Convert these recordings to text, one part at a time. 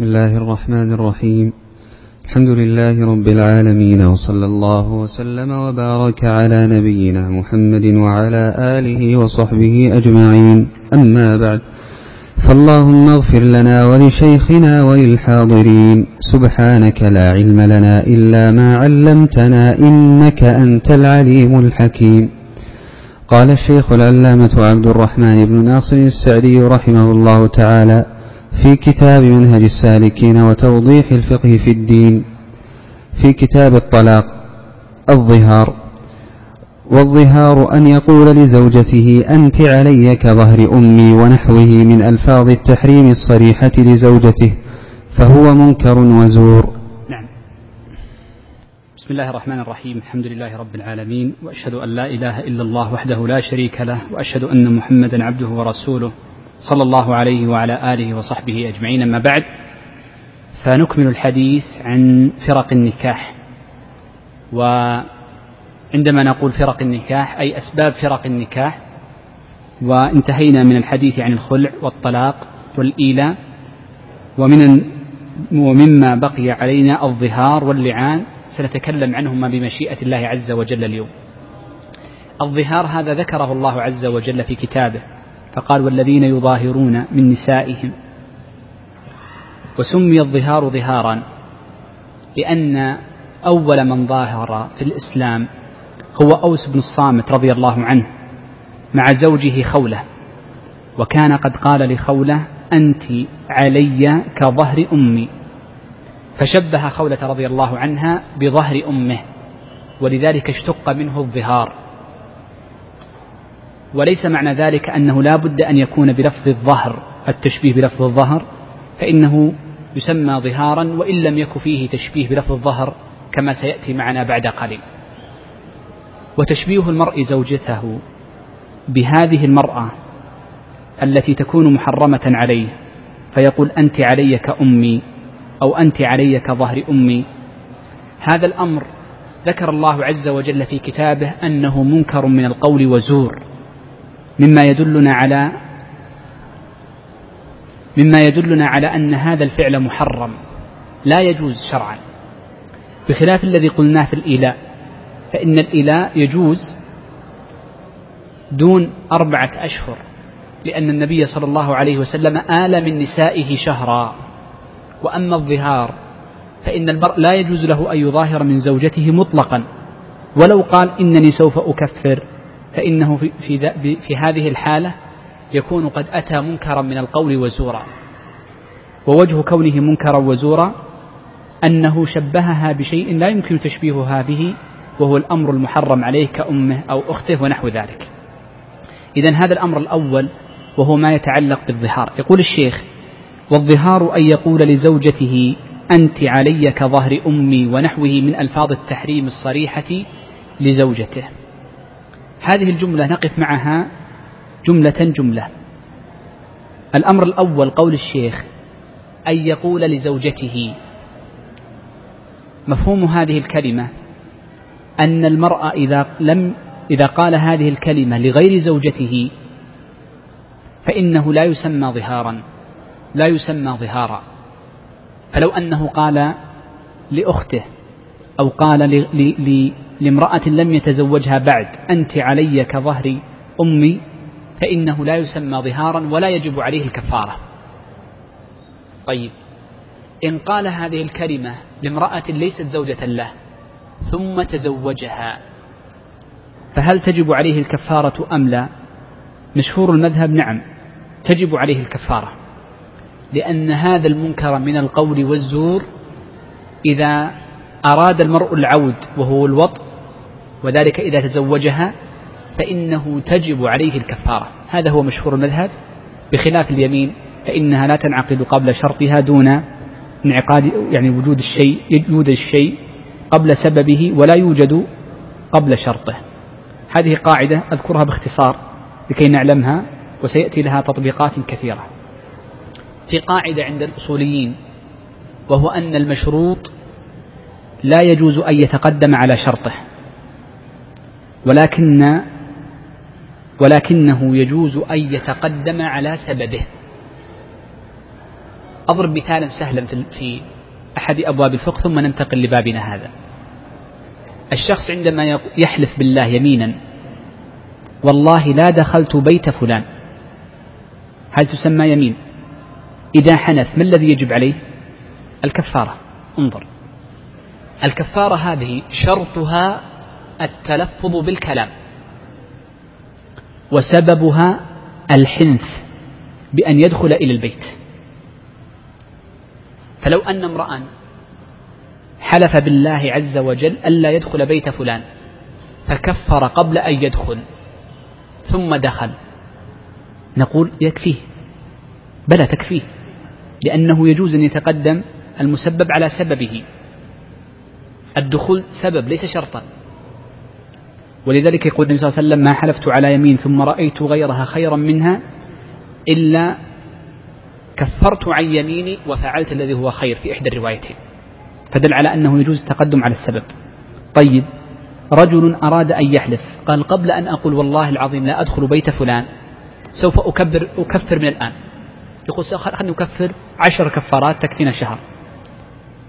بسم الله الرحمن الرحيم. الحمد لله رب العالمين وصلى الله وسلم وبارك على نبينا محمد وعلى آله وصحبه أجمعين. أما بعد فاللهم اغفر لنا ولشيخنا وللحاضرين. سبحانك لا علم لنا إلا ما علمتنا إنك أنت العليم الحكيم. قال الشيخ العلامة عبد الرحمن بن ناصر السعدي رحمه الله تعالى في كتاب منهج السالكين وتوضيح الفقه في الدين في كتاب الطلاق الظهار والظهار أن يقول لزوجته أنت علي كظهر أمي ونحوه من ألفاظ التحريم الصريحة لزوجته فهو منكر وزور. نعم. بسم الله الرحمن الرحيم. الحمد لله رب العالمين وأشهد أن لا إله إلا الله وحده لا شريك له وأشهد أن محمدا عبده ورسوله. صلى الله عليه وعلى آله وصحبه أجمعين. أما بعد فنكمل الحديث عن فرق النكاح. وعندما نقول فرق النكاح أي أسباب فرق النكاح وانتهينا من الحديث عن الخلع والطلاق والإيلاء ومن ومما بقي علينا الظهار واللعان سنتكلم عنهما بمشيئة الله عز وجل اليوم. الظهار هذا ذكره الله عز وجل في كتابه. فقال والذين يظاهرون من نسائهم وسمي الظهار ظهارا لأن أول من ظاهر في الإسلام هو أوس بن الصامت رضي الله عنه مع زوجه خولة وكان قد قال لخولة أنت علي كظهر أمي فشبه خولة رضي الله عنها بظهر أمه ولذلك اشتق منه الظهار وليس معنى ذلك أنه لا بد أن يكون بلفظ الظهر التشبيه بلفظ الظهر فإنه يسمى ظهارا وإن لم يك فيه تشبيه بلفظ الظهر كما سيأتي معنا بعد قليل. وتشبيه المرء زوجته بهذه المرأة التي تكون محرمة عليه فيقول أنت علي كأمي أو أنت علي كظهر أمي. هذا الأمر ذكر الله عز وجل في كتابه أنه منكر من القول وزور. مما يدلنا على مما يدلنا على أن هذا الفعل محرم لا يجوز شرعا. بخلاف الذي قلناه في الإيلاء فإن الإيلاء يجوز دون أربعة أشهر لأن النبي صلى الله عليه وسلم آل من نسائه شهرا. وأما الظهار فإن المرء لا يجوز له أن يظاهر من زوجته مطلقا. ولو قال إنني سوف أكفر فإنه في, في, في هذه الحالة يكون قد أتى منكرا من القول وزورا. ووجه كونه منكرا وزورا أنه شبهها بشيء لا يمكن تشبيهها به وهو الأمر المحرم عليه كأمه أو أخته ونحو ذلك. إذا هذا الأمر الأول وهو ما يتعلق بالظهار. يقول الشيخ والظهار أن يقول لزوجته أنت علي كظهر أمي ونحوه من ألفاظ التحريم الصريحة لزوجته. هذه الجملة نقف معها جملة جملة. الأمر الأول قول الشيخ أن يقول لزوجته. مفهوم هذه الكلمة؟ أن المرأة إذا لم إذا قال هذه الكلمة لغير زوجته فإنه لا يسمى ظهارا لا يسمى ظهارا. فلو أنه قال لأخته أو قال لامرأة لم يتزوجها بعد أنت علي كظهر أمي فإنه لا يسمى ظهارا ولا يجب عليه الكفارة. طيب إن قال هذه الكلمة لامرأة ليست زوجة له ثم تزوجها فهل تجب عليه الكفارة أم لا؟ مشهور المذهب نعم تجب عليه الكفارة لأن هذا المنكر من القول والزور إذا أراد المرء العود وهو الوط وذلك إذا تزوجها فإنه تجب عليه الكفارة. هذا هو مشهور المذهب. بخلاف اليمين فإنها لا تنعقد قبل شرطها دون انعقاد يعني وجود الشيء يوجد الشيء قبل سببه ولا يوجد قبل شرطه. هذه قاعدة أذكرها باختصار لكي نعلمها وسيأتي لها تطبيقات كثيرة. في قاعدة عند الأصوليين وهو أن المشروط لا يجوز أن يتقدم على شرطه. ولكن ولكنه يجوز أن يتقدم على سببه. أضرب مثالا سهلا في أحد أبواب الفقه ثم ننتقل لبابنا هذا. الشخص عندما يحلف بالله يمينا والله لا دخلت بيت فلان. هل تسمى يمين؟ إذا حنث ما الذي يجب عليه؟ الكفارة. انظر. الكفارة هذه شرطها التلفظ بالكلام. وسببها الحنث بأن يدخل إلى البيت. فلو أن امرأ حلف بالله عز وجل ألا يدخل بيت فلان فكفر قبل أن يدخل ثم دخل. نقول يكفيه بلى تكفيه لأنه يجوز أن يتقدم المسبب على سببه. الدخول سبب ليس شرطا. ولذلك يقول النبي صلى الله عليه وسلم ما حلفت على يمين ثم رأيت غيرها خيرا منها إلا كفرت عن يميني وفعلت الذي هو خير في إحدى الروايتين. فدل على أنه يجوز التقدم على السبب. طيب رجل أراد أن يحلف قال قبل أن أقول والله العظيم لا أدخل بيت فلان سوف أكبر أكفر من الآن. يقول خلني أكفر عشر كفارات تكفينا شهر.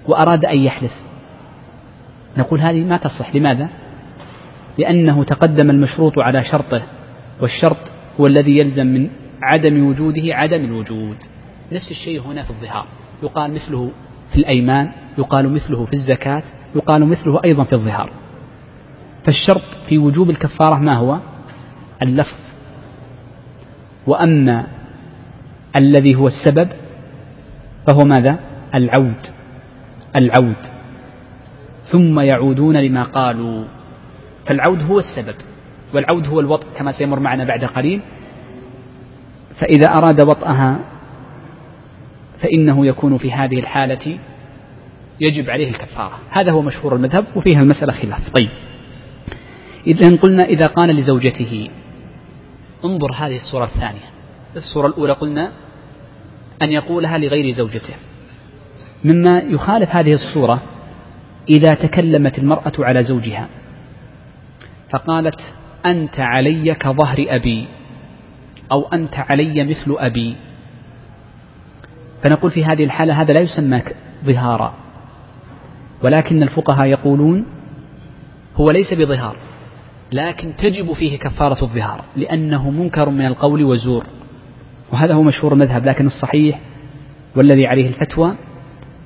وأراد أن يحلف. نقول هذه ما تصح لماذا؟ لأنه تقدم المشروط على شرطه والشرط هو الذي يلزم من عدم وجوده عدم الوجود. نفس الشيء هنا في الظهار. يقال مثله في الأيمان يقال مثله في الزكاة يقال مثله أيضا في الظهار. فالشرط في وجوب الكفارة ما هو؟ اللفظ. وأما الذي هو السبب فهو ماذا؟ العود. العود. ثم يعودون لما قالوا. فالعود هو السبب والعود هو الوطء كما سيمر معنا بعد قليل. فإذا أراد وطأها فإنه يكون في هذه الحالة يجب عليه الكفارة. هذا هو مشهور المذهب وفيها المسألة خلاف. طيب. إذا قلنا إذا قال لزوجته انظر هذه الصورة الثانية. الصورة الأولى قلنا أن يقولها لغير زوجته. مما يخالف هذه الصورة إذا تكلمت المرأة على زوجها. فقالت أنت علي كظهر أبي أو أنت علي مثل أبي. فنقول في هذه الحالة هذا لا يسمى ظهارا. ولكن الفقهاء يقولون هو ليس بظهار لكن تجب فيه كفارة الظهار لأنه منكر من القول وزور. وهذا هو مشهور المذهب لكن الصحيح والذي عليه الفتوى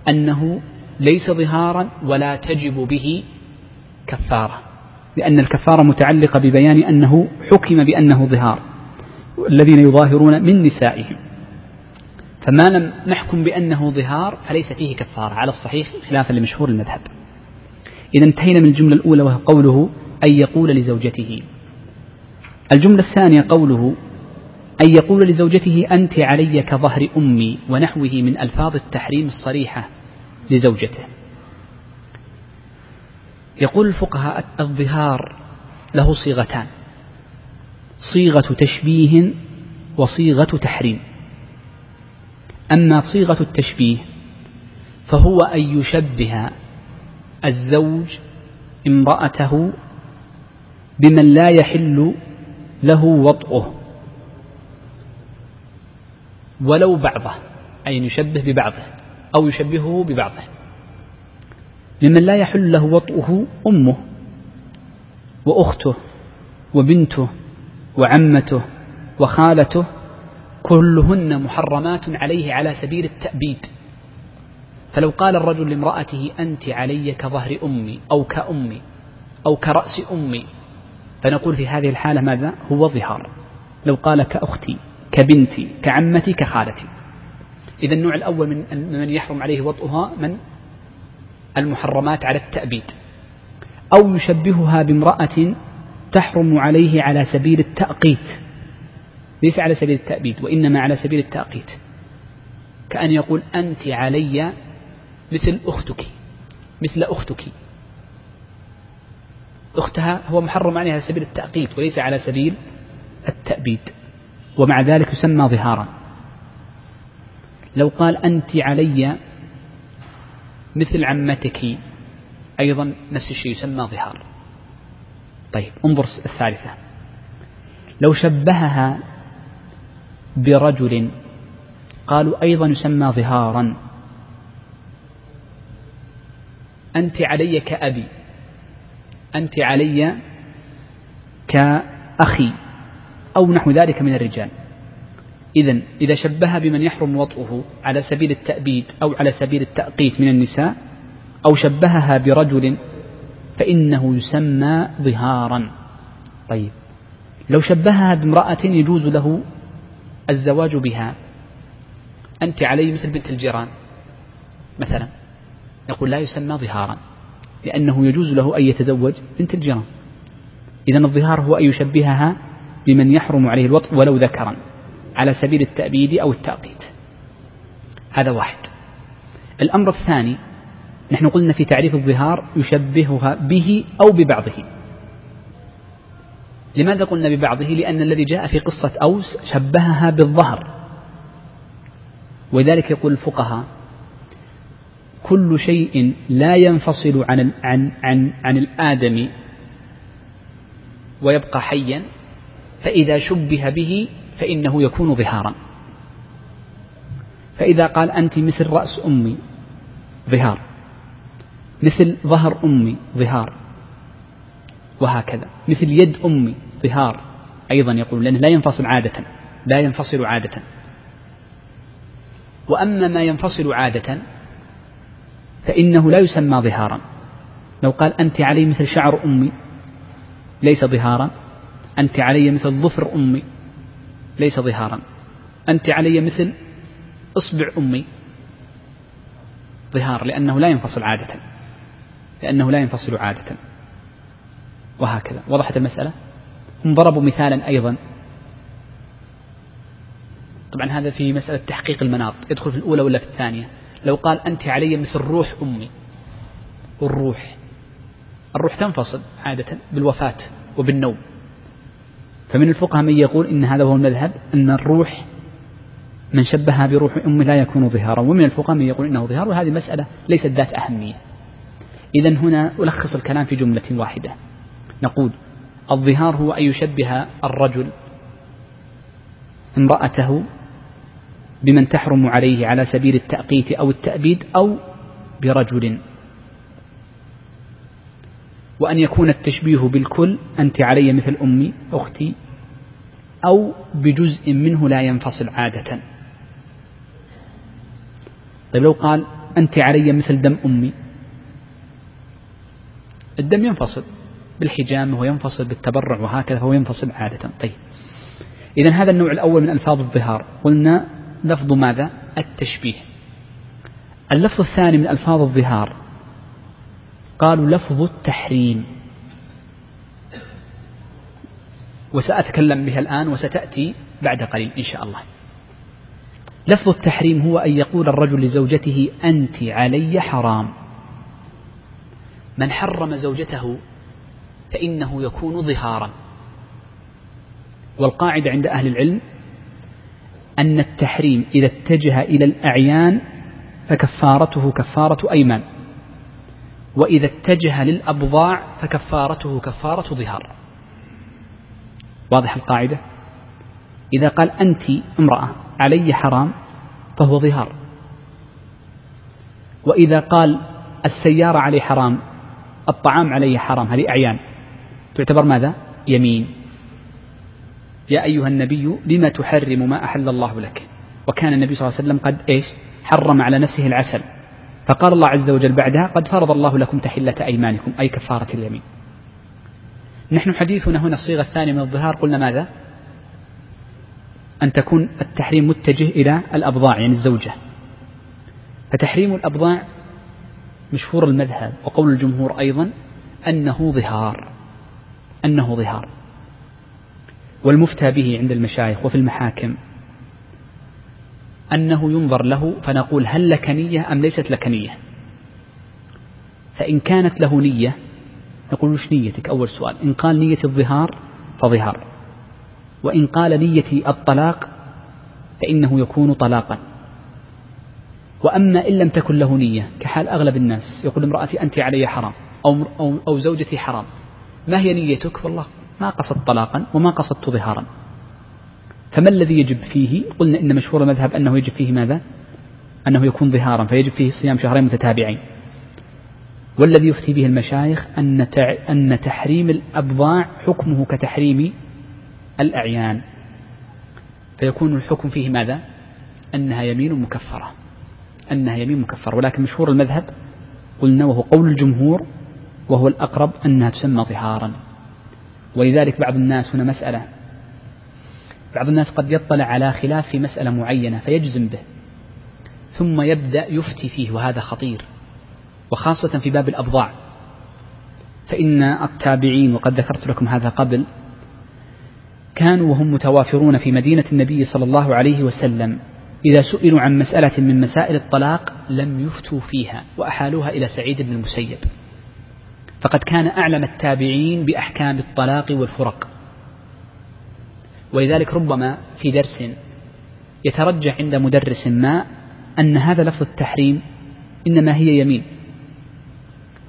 أنه ليس ظهارا ولا تجب به كفارة. لأن الكفارة متعلقة ببيان أنه حكم بأنه ظهار الذين يظاهرون من نسائهم. فما لم نحكم بأنه ظهار فليس فيه كفارة على الصحيح خلافا لمشهور المذهب. إذا انتهينا من الجملة الأولى وهو قوله أن يقول لزوجته. الجملة الثانية قوله أن يقول لزوجته أنت علي كظهر أمي ونحوه من ألفاظ التحريم الصريحة لزوجته. يقول الفقهاء الظهار له صيغتان. صيغة تشبيه وصيغة تحريم. أما صيغة التشبيه فهو أن يشبه الزوج امرأته بمن لا يحل له وطئه ولو بعضه أي يشبه ببعضه أو يشبهه ببعضه. ممن لا يحل له وطئه أمه وأخته وبنته وعمته وخالته كلهن محرمات عليه على سبيل التأبيد. فلو قال الرجل لامرأته أنت علي كظهر أمي أو كأمي أو كرأس أمي فنقول في هذه الحالة ماذا؟ هو ظهار. لو قال كأختي كبنتي كعمتي كخالتي. إذا النوع الأول من من يحرم عليه وطئها من؟ المحرمات على التأبيد أو يشبهها بامرأة تحرم عليه على سبيل التأقيت ليس على سبيل التأبيد وإنما على سبيل التأقيت. كأن يقول أنت علي مثل أختك مثل أختك. أختها هو محرم عليها على سبيل التأقيت وليس على سبيل التأبيد ومع ذلك يسمى ظهارا. لو قال أنت علي مثل عمتك. أيضا نفس الشيء يسمى ظهار. طيب انظر الثالثة. لو شبهها برجل قالوا أيضا يسمى ظهارا. أنت علي كأبي أنت علي كأخي أو نحو ذلك من الرجال. إذا إذا شبه بمن يحرم وطئه على سبيل التأبيد أو على سبيل التأقيت من النساء أو شبهها برجل فإنه يسمى ظهارا. طيب. لو شبهها بامرأة يجوز له الزواج بها. أنت علي مثل بنت الجيران مثلا. يقول لا يسمى ظهارا لأنه يجوز له أن يتزوج بنت الجيران. إذا الظهار هو أن يشبهها بمن يحرم عليه الوطء ولو ذكرا. على سبيل التأبيد أو التأقيت. هذا واحد. الأمر الثاني نحن قلنا في تعريف الظهار يشبهها به أو ببعضه. لماذا قلنا ببعضه؟ لأن الذي جاء في قصة أوس شبهها بالظهر. ولذلك يقول الفقهاء كل شيء لا ينفصل عن عن عن عن الآدم ويبقى حيا فإذا شبه به فإنه يكون ظهارا. فإذا قال أنت مثل رأس أمي ظهار. مثل ظهر أمي ظهار. وهكذا. مثل يد أمي ظهار. أيضا يقول لأنه لا ينفصل عادة. لا ينفصل عادة. وأما ما ينفصل عادة فإنه لا يسمى ظهارا. لو قال أنت علي مثل شعر أمي ليس ظهارا. أنت علي مثل ظفر أمي ليس ظهارا. أنت علي مثل إصبع أمي. ظهار لأنه لا ينفصل عادة. لأنه لا ينفصل عادة. وهكذا. وضحت المسألة؟ هم ضربوا مثالا أيضا. طبعا هذا في مسألة تحقيق المناط. يدخل في الأولى ولا في الثانية؟ لو قال أنت علي مثل روح أمي. الروح الروح تنفصل عادة بالوفاة وبالنوم. فمن الفقهاء من يقول إن هذا هو المذهب أن الروح من شبهها بروح أمه لا يكون ظهارا. ومن الفقهاء من يقول إنه ظهار وهذه مسألة ليست ذات أهمية. إذا هنا ألخص الكلام في جملة واحدة. نقول الظهار هو أن يشبه الرجل امرأته بمن تحرم عليه على سبيل التأقيت أو التأبيد أو برجل. وأن يكون التشبيه بالكل أنت علي مثل أمي أختي أو بجزء منه لا ينفصل عادة. طيب لو قال أنت علي مثل دم أمي. الدم ينفصل بالحجامة وينفصل بالتبرع وهكذا فهو ينفصل عادة. طيب. إذا هذا النوع الأول من ألفاظ الظهار. قلنا لفظ ماذا؟ التشبيه. اللفظ الثاني من ألفاظ الظهار. قالوا لفظ التحريم. وسأتكلم بها الآن وستأتي بعد قليل إن شاء الله. لفظ التحريم هو أن يقول الرجل لزوجته أنت علي حرام. من حرم زوجته فإنه يكون ظهارا. والقاعدة عند أهل العلم أن التحريم إذا اتجه إلى الأعيان فكفارته كفارة أيمان وإذا اتجه للأبضاع فكفارته كفارة ظهار. واضح القاعدة؟ إذا قال أنت امرأة علي حرام فهو ظهار. وإذا قال السيارة علي حرام الطعام علي حرام هذه أعيان. تعتبر ماذا؟ يمين. يا أيها النبي لما تحرم ما أحل الله لك؟ وكان النبي صلى الله عليه وسلم قد إيش؟ حرم على نفسه العسل. فقال الله عز وجل بعدها قد فرض الله لكم تحلة أيمانكم أي كفارة اليمين. نحن حديثنا هنا الصيغة الثانية من الظهار قلنا ماذا؟ أن تكون التحريم متجه إلى الأبضاع يعني الزوجة. فتحريم الأبضاع مشهور المذهب وقول الجمهور أيضا أنه ظهار أنه ظهار. والمفتى به عند المشايخ وفي المحاكم أنه ينظر له فنقول هل لك نية أم ليست لك نية؟ فإن كانت له نية نقول وش نيتك؟ أول سؤال إن قال نية الظهار فظهار وإن قال نيتي الطلاق فإنه يكون طلاقا. وأما إن لم تكن له نية كحال أغلب الناس يقول امرأتي أنت علي حرام أو, أو, أو زوجتي حرام ما هي نيتك؟ والله ما قصدت طلاقا وما قصدت ظهارا. فما الذي يجب فيه؟ قلنا إن مشهور المذهب أنه يجب فيه ماذا؟ أنه يكون ظهارا فيجب فيه صيام شهرين متتابعين. والذي يفتي به المشايخ أن أن تحريم الأبضاع حكمه كتحريم الأعيان. فيكون الحكم فيه ماذا؟ أنها يمين مكفرة. أنها يمين مكفرة. ولكن مشهور المذهب قلنا وهو قول الجمهور وهو الأقرب أنها تسمى ظهارا ولذلك بعض الناس هنا مسألة. بعض الناس قد يطلع على خلاف في مسألة معينة فيجزم به. ثم يبدأ يفتي فيه وهذا خطير. وخاصة في باب الأبضاع. فإن التابعين وقد ذكرت لكم هذا قبل كانوا وهم متوافرون في مدينة النبي صلى الله عليه وسلم. إذا سئلوا عن مسألة من مسائل الطلاق لم يفتوا فيها وأحالوها إلى سعيد بن المسيب. فقد كان أعلم التابعين بأحكام الطلاق والفرق. ولذلك ربما في درس يترجح عند مدرس ما أن هذا لفظ التحريم إنما هي يمين.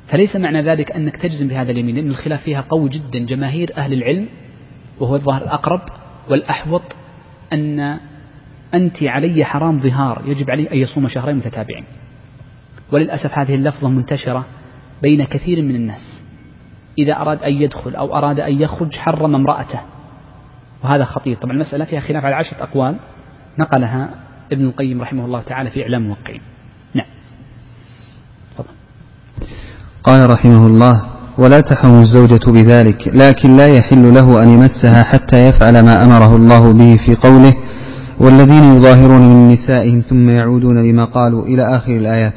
فليس معنى ذلك أنك تجزم بهذا اليمين لأن الخلاف فيها قوي جدا. جماهير أهل العلم وهو الظاهر الأقرب والأحوط أن أنت علي حرام ظهار يجب عليه أن يصوم شهرين متتابعين. وللأسف هذه اللفظة منتشرة بين كثير من الناس. إذا أراد أن يدخل أو أراد أن يخرج حرم امرأته. وهذا خطير. طبعا المسألة فيها خلاف على عشرة أقوال نقلها ابن القيم رحمه الله تعالى في إعلام الموقعين نعم فضل. قال رحمه الله ولا تحرم الزوجة بذلك لكن لا يحل له أن يمسها حتى يفعل ما أمره الله به في قوله والذين يظاهرون من نسائهم ثم يعودون لما قالوا إلى آخر الآيات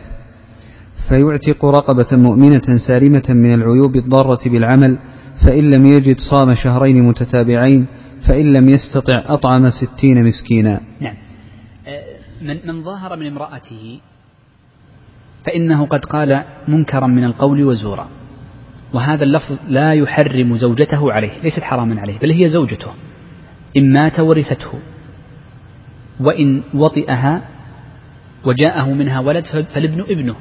فيعتق رقبة مؤمنة سالمة من العيوب الضارة بالعمل فإن لم يجد صام شهرين متتابعين فإن لم يستطع أطعم ستين مسكينا. نعم. أه، من, من ظاهر من امرأته فإنه قد قال منكرا من القول وزورا. وهذا اللفظ لا يحرم زوجته عليه ليست حراما عليه بل هي زوجته. إن مات ورثته. وإن وطئها وجاءه منها ولد فالابن ابنه.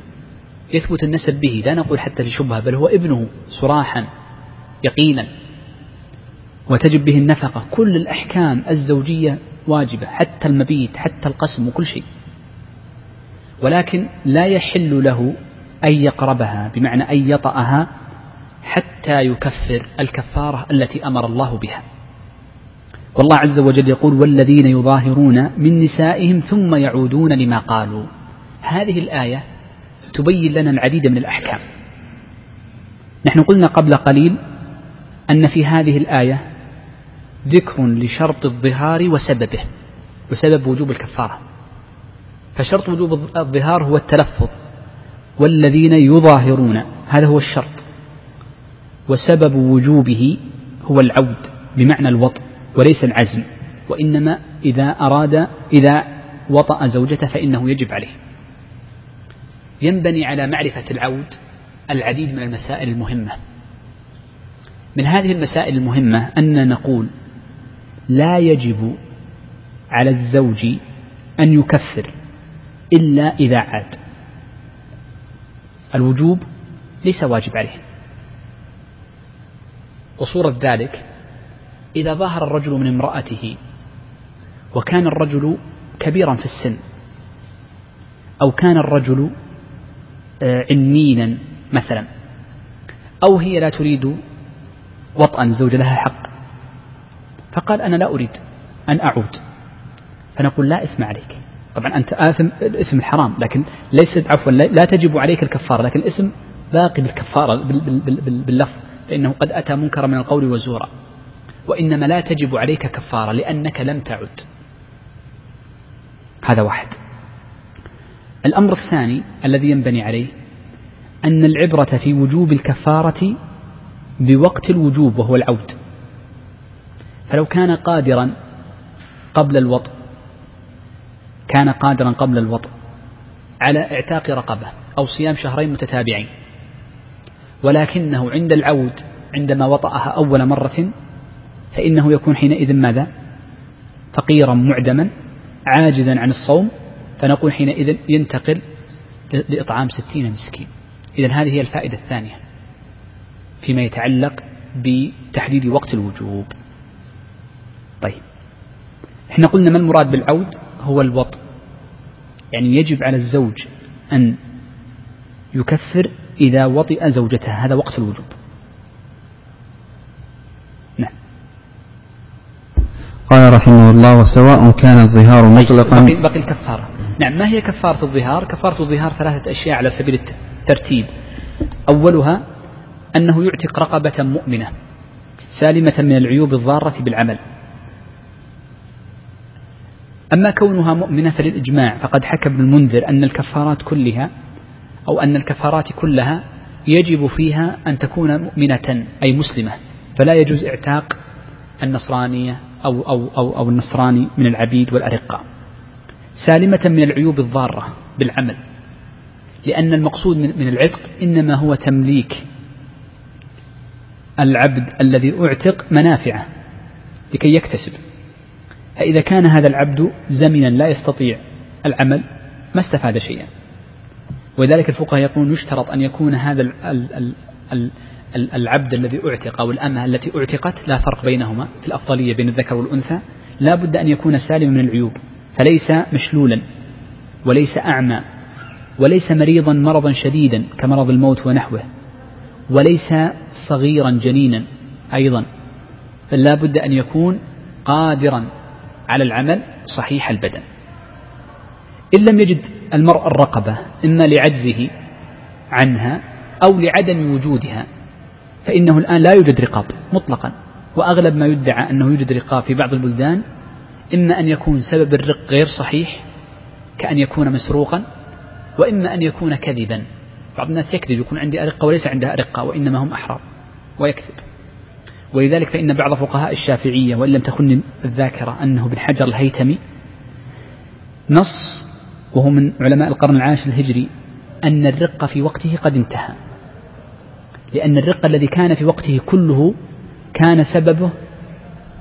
يثبت النسب به لا نقول حتى في شبهة بل هو ابنه صراحا يقينا. وتجب به النفقة. كل الأحكام الزوجية واجبة حتى المبيت حتى القسم وكل شيء. ولكن لا يحل له أن يقربها بمعنى أن يطأها حتى يكفر الكفارة التي أمر الله بها. والله عز وجل يقول والذين يظاهرون من نسائهم ثم يعودون لما قالوا. هذه الآية تبين لنا العديد من الأحكام. نحن قلنا قبل قليل أن في هذه الآية ذكر لشرط الظهار وسببه وسبب وجوب الكفارة. فشرط وجوب الظهار هو التلفظ والذين يظاهرون هذا هو الشرط. وسبب وجوبه هو العود بمعنى الوطء وليس العزم وإنما إذا أراد إذا وطأ زوجته فإنه يجب عليه. ينبني على معرفة العود العديد من المسائل المهمة. من هذه المسائل المهمة أن نقول لا يجب على الزوج أن يكفر. إلا إذا عاد. الوجوب ليس واجب عليه. وصورة ذلك إذا ظاهر الرجل من امرأته وكان الرجل كبيرا في السن أو كان الرجل آه، عنينا مثلا أو هي لا تريد وطئا زوج لها حق فقال أنا لا أريد أن أعود فنقول لا إثم عليك. طبعا أنت آثم الإثم الحرام لكن ليست عفوا لا تجب عليك الكفارة لكن الإثم باقي بالكفارة باللفظ فإنه قد أتى منكرا من القول وزورا. وإنما لا تجب عليك كفارة لأنك لم تعد. هذا واحد. الأمر الثاني الذي ينبني عليه أن العبرة في وجوب الكفارة بوقت الوجوب وهو العود. فلو كان قادرا قبل الوطء كان قادرا قبل الوطء على اعتاق رقبة أو صيام شهرين متتابعين. ولكنه عند العود عندما وطأها أول مرة فإنه يكون حينئذ ماذا؟ فقيرا معدما عاجزا عن الصوم فنقول حينئذ ينتقل لإطعام ستين مسكين. إذا هذه هي الفائدة الثانية فيما يتعلق بتحديد وقت الوجوب. طيب إحنا قلنا ما المراد بالعود؟ هو الوط. يعني يجب على الزوج أن يكفر إذا وطئ زوجته. هذا وقت الوجوب. نعم. قال رحمه الله وسواء كان الظهار مطلقا بقي, بقي الكفارة. نعم ما هي كفارة الظهار؟ كفارة الظهار ثلاثة أشياء على سبيل الترتيب أولها أنه يعتق رقبة مؤمنة سالمة من العيوب الضارة بالعمل. أما كونها مؤمنة فللإجماع فقد حكى ابن المنذر أن الكفارات كلها أو أن الكفارات كلها يجب فيها أن تكون مؤمنة أي مسلمة. فلا يجوز اعتاق النصرانية أو, أو, أو, أو النصراني من العبيد والأرقاء سالمة من العيوب الضارة بالعمل لأن المقصود من العتق إنما هو تمليك العبد الذي أعتق منافعه لكي يكتسب. فإذا كان هذا العبد زمنا لا يستطيع العمل ما استفاد شيئا. ولذلك الفقهاء يقولون يشترط أن يكون هذا العبد الذي أعتق أو الأمة التي أعتقت لا فرق بينهما في الأفضلية بين الذكر والأنثى لا بد أن يكون سالما من العيوب فليس مشلولا وليس أعمى وليس مريضا مرضا شديدا كمرض الموت ونحوه وليس صغيرا جنينا أيضا فلا بد أن يكون قادرا على العمل صحيح البدن. إن لم يجد المرء الرقبة إما لعجزه عنها أو لعدم وجودها فإنه الآن لا يوجد رقاب مطلقا. وأغلب ما يدعى أنه يوجد رقاب في بعض البلدان إما أن يكون سبب الرق غير صحيح كأن يكون مسروقا وإما أن يكون كذبا. بعض الناس يكذب يكون عندي أرقة وليس عندها أرقة وإنما هم أحرار ويكذب. ولذلك فإن بعض فقهاء الشافعية وإن لم تخن الذاكرة أنه ابن حجر الهيتمي نص وهو من علماء القرن العاشر الهجري أن الرق في وقته قد انتهى. لأن الرق الذي كان في وقته كله كان سببه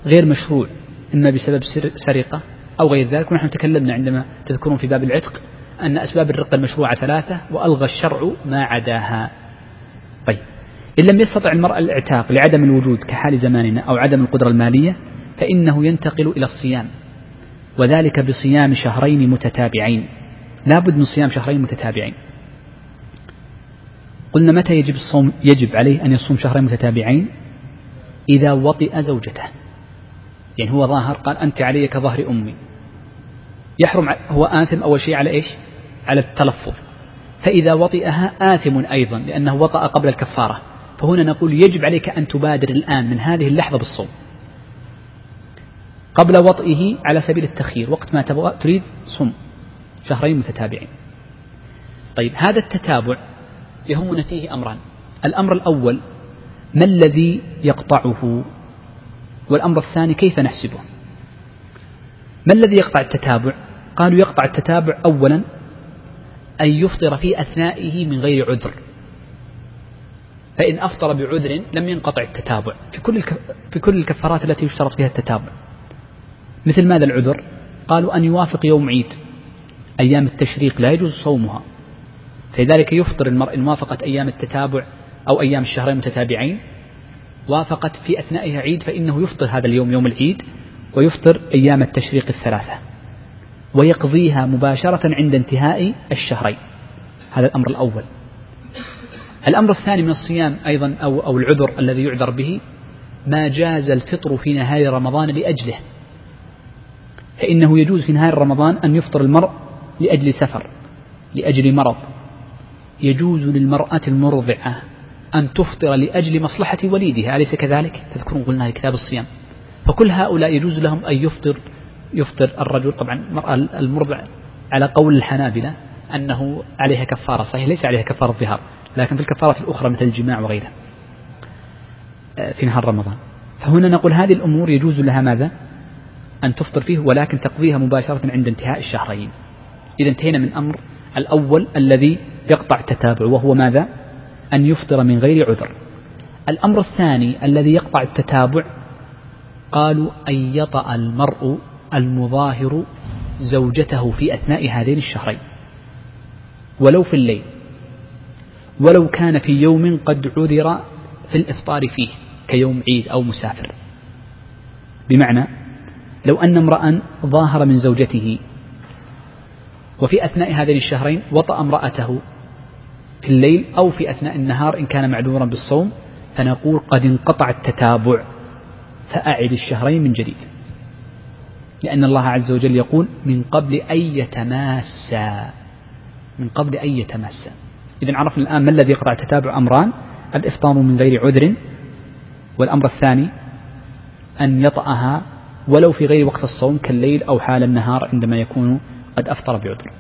غير مشروع إما بسبب سرقة أو غير ذلك. ونحن تكلمنا عندما تذكرون في باب العتق أن أسباب الرق المشروعة ثلاثة وألغى الشرع ما عداها. طيب. إن لم يستطع المرأة الاعتاق لعدم الوجود كحال زماننا أو عدم القدرة المالية فإنه ينتقل إلى الصيام. وذلك بصيام شهرين متتابعين. لا بد من صيام شهرين متتابعين. قلنا متى يجب الصوم؟ يجب عليه أن يصوم شهرين متتابعين؟ إذا وطئ زوجته. يعني هو ظاهر قال أنت علي كظهر أمي. يحرم هو آثم أول شيء على إيش؟ على التلفظ. فإذا وطئها آثم أيضا لأنه وطأ قبل الكفارة. فهنا نقول يجب عليك أن تبادر الآن من هذه اللحظة بالصوم. قبل وطئه على سبيل التخيير وقت ما تريد صم شهرين متتابعين. طيب هذا التتابع يهمنا فيه أمران. الأمر الأول ما الذي يقطعه؟ والأمر الثاني كيف نحسبه؟ ما الذي يقطع التتابع؟ قالوا يقطع التتابع أولا أن يفطر في أثنائه من غير عذر. فإن أفطر بعذر لم ينقطع التتابع. في كل في كل الكفارات التي يشترط فيها التتابع. مثل ماذا العذر؟ قالوا أن يوافق يوم عيد. أيام التشريق لا يجوز صومها. فلذلك يفطر المرء إن وافقت أيام التتابع أو أيام الشهرين المتتابعين. وافقت في أثنائها عيد فإنه يفطر هذا اليوم يوم العيد ويفطر أيام التشريق الثلاثة. ويقضيها مباشرة عند انتهاء الشهرين. هذا الأمر الأول. الأمر الثاني من الصيام أيضا أو, أو العذر الذي يعذر به ما جاز الفطر في نهاية رمضان لأجله. فإنه يجوز في نهاية رمضان أن يفطر المرء لأجل سفر لأجل مرض. يجوز للمرأة المرضعة أن تفطر لأجل مصلحة وليدها. أليس كذلك؟ تذكرون قلنا كتاب الصيام. فكل هؤلاء يجوز لهم أن يفطر يفطر الرجل. طبعا المرأة المرضع على قول الحنابلة أنه عليها كفارة صحيح ليس عليها كفارة ظهار لكن في الكفارات الأخرى مثل الجماع وغيرها آه، في نهار رمضان. فهنا نقول هذه الأمور يجوز لها ماذا؟ أن تفطر فيه ولكن تقضيها مباشرة عند انتهاء الشهرين. إذا انتهينا من أمر الأول الذي يقطع التتابع وهو ماذا؟ أن يفطر من غير عذر. الأمر الثاني الذي يقطع التتابع قالوا أن يطأ المرء المظاهر زوجته في أثناء هذين الشهرين. ولو في الليل. ولو كان في يوم قد عذر في الإفطار فيه كيوم عيد أو مسافر. بمعنى لو أن امرأ ظاهر من زوجته وفي أثناء هذين الشهرين وطأ امرأته في الليل أو في أثناء النهار إن كان معذورا بالصوم فنقول قد انقطع التتابع فأعد الشهرين من جديد. لأن الله عز وجل يقول من قبل أن يتماسا من قبل أن يتماسا. إذا عرفنا الآن ما الذي يقطع التتابع أمران. الإفطار من غير عذر والأمر الثاني أن يطأها ولو في غير وقت الصوم كالليل أو حال النهار عندما يكون قد أفطر بعذر.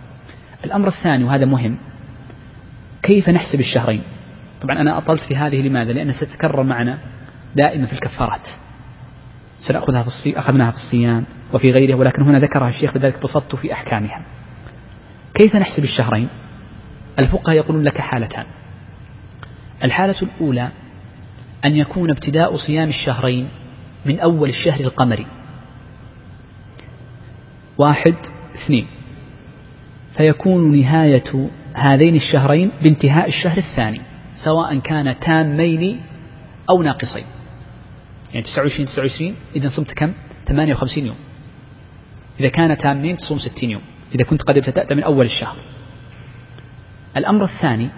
الأمر الثاني وهذا مهم كيف نحسب الشهرين؟ طبعا أنا أطلت في هذه لماذا؟ لأن ستتكرر معنا دائما في الكفارات. سنأخذها في الصيام أخذناها في الصيام وفي غيره ولكن هنا ذكرها الشيخ لذلك بسطت في أحكامها. كيف نحسب الشهرين؟ الفقهاء يقولون لك حالتان. الحالة الأولى أن يكون ابتداء صيام الشهرين من أول الشهر القمري. واحد اثنين. فيكون نهاية هذين الشهرين بانتهاء الشهر الثاني سواء كان تامين أو ناقصين. يعني 29 29 إذا صمت كم؟ 58 يوم. إذا كان تامين تصوم 60 يوم. إذا كنت قد ابتدأت من أول الشهر. الأمر الثاني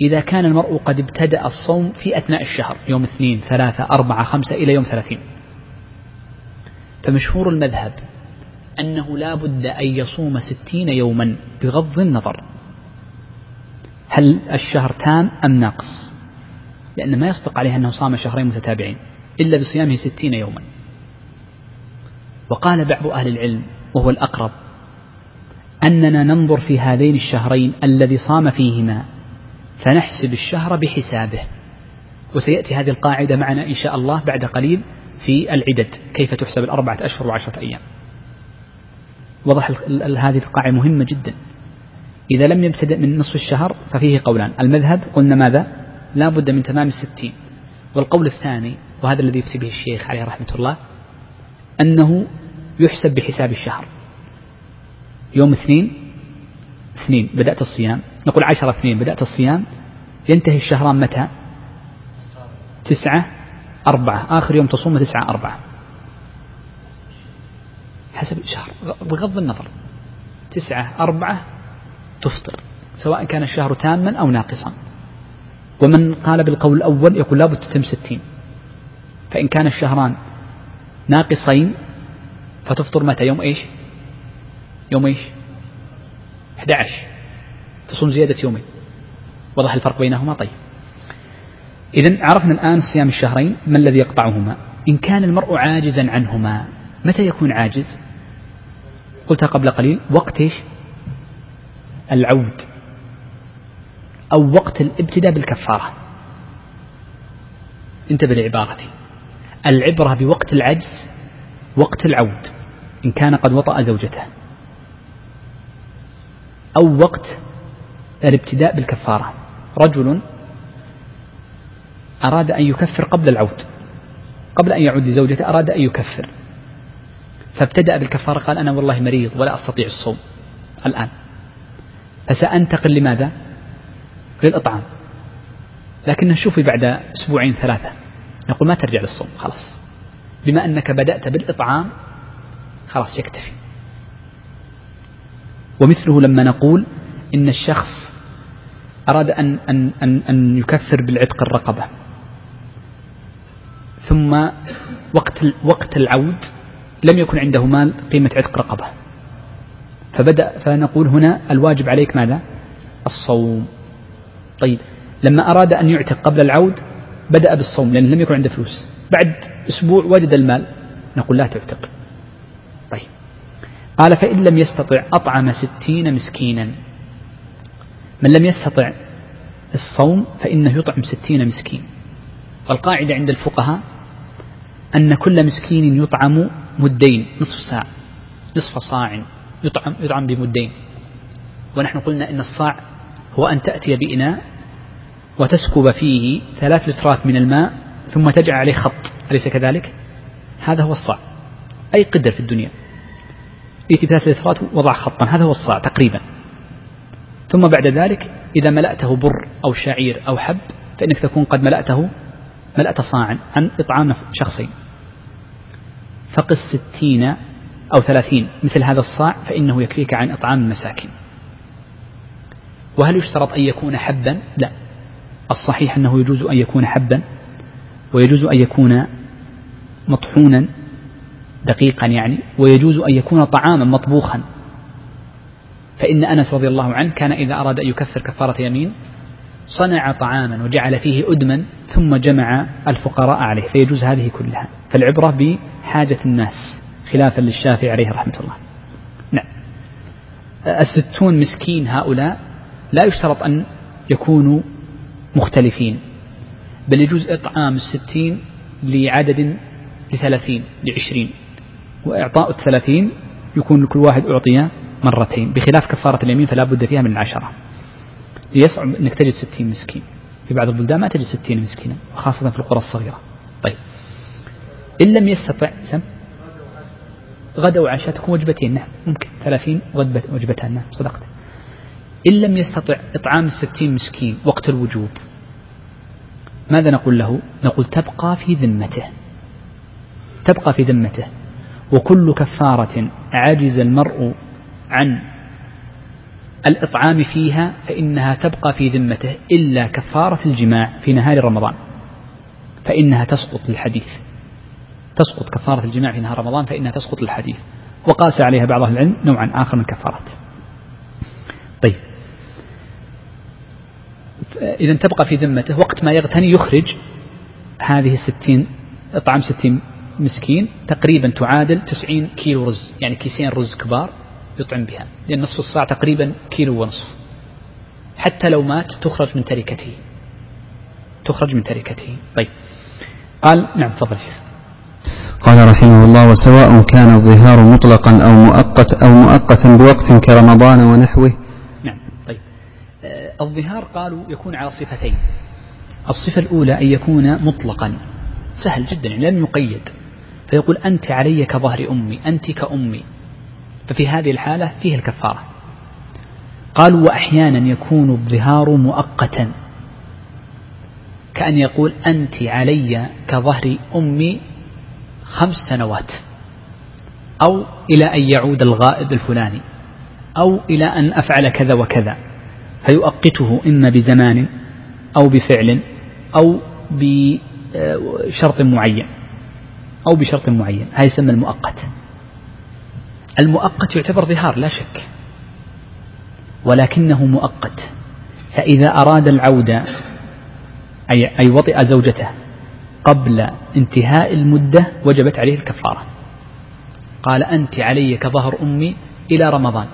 إذا كان المرء قد ابتدأ الصوم في أثناء الشهر يوم اثنين ثلاثة أربعة خمسة إلى يوم ثلاثين. فمشهور المذهب أنه لا بد أن يصوم ستين يوما بغض النظر. هل الشهر تام أم ناقص؟ لأن ما يصدق عليه أنه صام شهرين متتابعين إلا بصيامه ستين يوما. وقال بعض أهل العلم وهو الأقرب أننا ننظر في هذين الشهرين الذي صام فيهما فنحسب الشهر بحسابه. وسيأتي هذه القاعدة معنا إن شاء الله بعد قليل في العدد كيف تحسب الأربعة أشهر وعشرة أيام. وضح هذه القاعدة مهمة جدا. إذا لم يبتدأ من نصف الشهر ففيه قولان المذهب قلنا ماذا؟ لا بد من تمام الستين. والقول الثاني وهذا الذي يفتي به الشيخ عليه رحمة الله أنه يحسب بحساب الشهر. يوم اثنين؟ اثنين بدأت الصيام. نقول عشرة اثنين بدأت الصيام. ينتهي الشهران متى؟ تسعة أربعة. آخر يوم تصوم تسعة أربعة. حسب الشهر بغض النظر. تسعة أربعة تفطر سواء كان الشهر تاما أو ناقصا. ومن قال بالقول الأول يقول لابد تتم ستين. فإن كان الشهران ناقصين فتفطر متى؟ يوم إيش؟ يوم إيش؟ 11 تصوم زيادة يومين. وضح الفرق بينهما؟ طيب. إذا عرفنا الآن صيام الشهرين ما الذي يقطعهما؟ إن كان المرء عاجزا عنهما متى يكون عاجز؟ قلتها قبل قليل وقت إيش؟ العود. أو وقت الابتداء بالكفارة. انتبه لعبارتي العبرة بوقت العجز وقت العود إن كان قد وطأ زوجته. أو وقت الابتداء بالكفارة. رجل أراد أن يكفر قبل العود. قبل أن يعود لزوجته أراد أن يكفر. فابتدأ بالكفارة قال أنا والله مريض ولا أستطيع الصوم الآن. فسأنتقل لماذا؟ للإطعام. لكن نشوف بعد أسبوعين ثلاثة. نقول ما ترجع للصوم خلاص. بما أنك بدأت بالإطعام خلاص يكتفي. ومثله لما نقول إن الشخص أراد أن, أن, أن, أن يكفر بالعتق الرقبة. ثم وقت وقت العود لم يكن عنده مال قيمة عتق رقبة. فبدأ فنقول هنا الواجب عليك ماذا؟ الصوم. طيب لما أراد أن يعتق قبل العود بدأ بالصوم لأن لم يكن عنده فلوس. بعد أسبوع وجد المال نقول لا تعتق. قال فإن لم يستطع أطعم ستين مسكينا. من لم يستطع الصوم فإنه يطعم ستين مسكين. والقاعدة عند الفقهاء أن كل مسكين يطعم مدين نصف ساعة نصف صاع يطعم, يطعم بمدين. ونحن قلنا إن الصاع هو أن تأتي بإناء وتسكب فيه ثلاث لترات من الماء ثم تجعل عليه خط أليس كذلك؟ هذا هو الصاع. أي قدر في الدنيا. ثلاث لترات وضع خطا. هذا هو الصاع تقريبا. ثم بعد ذلك إذا ملأته بر أو شعير أو حب فإنك تكون قد ملأته ملأت صاعا عن إطعام شخصين. فقس ستين أو ثلاثين مثل هذا الصاع فإنه يكفيك عن إطعام المساكين وهل يشترط أن يكون حبا؟ لا. الصحيح أنه يجوز أن يكون حبا ويجوز أن يكون مطحونا دقيقا يعني ويجوز أن يكون طعاما مطبوخا. فإن أنس رضي الله عنه كان إذا أراد أن يكفر كفارة يمين صنع طعاما وجعل فيه أدما ثم جمع الفقراء عليه. فيجوز هذه كلها. فالعبرة بحاجة الناس خلافا للشافعي عليه رحمة الله. نعم. الستون مسكين هؤلاء لا يشترط أن يكونوا مختلفين بل يجوز إطعام الستين لعدد لثلاثين لعشرين. وإعطاء الثلاثين يكون لكل واحد أعطي مرتين. بخلاف كفارة اليمين فلا بد فيها من العشرة. يصعب أنك تجد ستين مسكين. في بعض البلدان ما تجد ستين مسكينا وخاصة في القرى الصغيرة. طيب. إن لم يستطع سم غدا وعشاء تكون وجبتين. نعم ممكن. ثلاثين وجبتان. نعم صدقت. إن لم يستطع إطعام الستين مسكين وقت الوجوب ماذا نقول له؟ نقول تبقى في ذمته. تبقى في ذمته. وكل كفارة عجز المرء عن الإطعام فيها فإنها تبقى في ذمته إلا كفارة الجماع في نهار رمضان. فإنها تسقط للحديث تسقط كفارة الجماع في نهار رمضان فإنها تسقط للحديث وقاس عليها بعض أهل العلم نوعا آخر من الكفارات طيب. إذا تبقى في ذمته وقت ما يغتني يخرج هذه الستين إطعام ستين مسكين تقريبا تعادل تسعين كيلو رز يعني كيسين رز كبار يطعم بها لأن نصف الصاع تقريبا كيلو ونصف حتى لو مات تخرج من تركته. تخرج من تركته. طيب. قال نعم تفضل شيخ. قال رحمه الله وسواء كان الظهار مطلقا أو مؤقت أو مؤقتا بوقت كرمضان ونحوه. نعم طيب. آه الظهار قالوا يكون على صفتين. الصفة الأولى أن يكون مطلقا. سهل جدا يعني لم يقيد. فيقول أنت علي كظهر أمي أنت كأمي. ففي هذه الحالة فيه الكفارة. قالوا وأحيانا يكون الظهار مؤقتا. كأن يقول أنت علي كظهر أمي خمس سنوات. أو إلى أن يعود الغائب الفلاني. أو إلى أن أفعل كذا وكذا. فيؤقته إما بزمان أو بفعل أو بشرط معين. أو بشرط معين. هذا يسمى المؤقت. المؤقت يعتبر ظهار لا شك. ولكنه مؤقت. فإذا أراد العودة أي, أي وطئ زوجته قبل انتهاء المدة وجبت عليه الكفارة. قال أنت علي كظهر أمي إلى رمضان.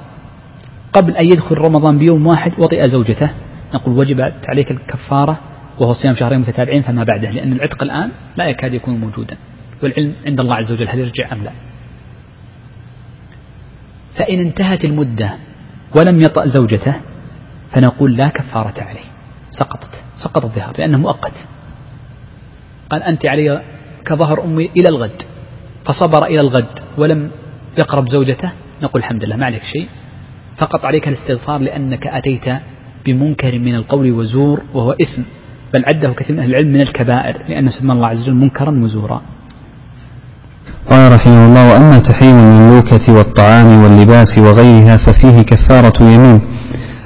قبل أن يدخل رمضان بيوم واحد وطئ زوجته نقول وجبت عليك الكفارة وهو صيام شهرين متتابعين فما بعده لأن العتق الآن لا يكاد يكون موجودا. والعلم عند الله عز وجل هل يرجع أم لا؟ فإن انتهت المدة ولم يطأ زوجته فنقول لا كفارة عليه سقطت سقط الظهار لأنه مؤقت. قال أنت علي كظهر أمي إلى الغد فصبر إلى الغد ولم يقرب زوجته نقول الحمد لله ما عليك شيء. فقط عليك الاستغفار لأنك أتيت بمنكر من القول وزور وهو إثم بل عده كثير من أهل العلم من الكبائر لأن سمى الله عز وجل منكرا وزورا. قال رحمه الله وأما تحريم المملوكة والطعام واللباس وغيرها ففيه كفارة يمين.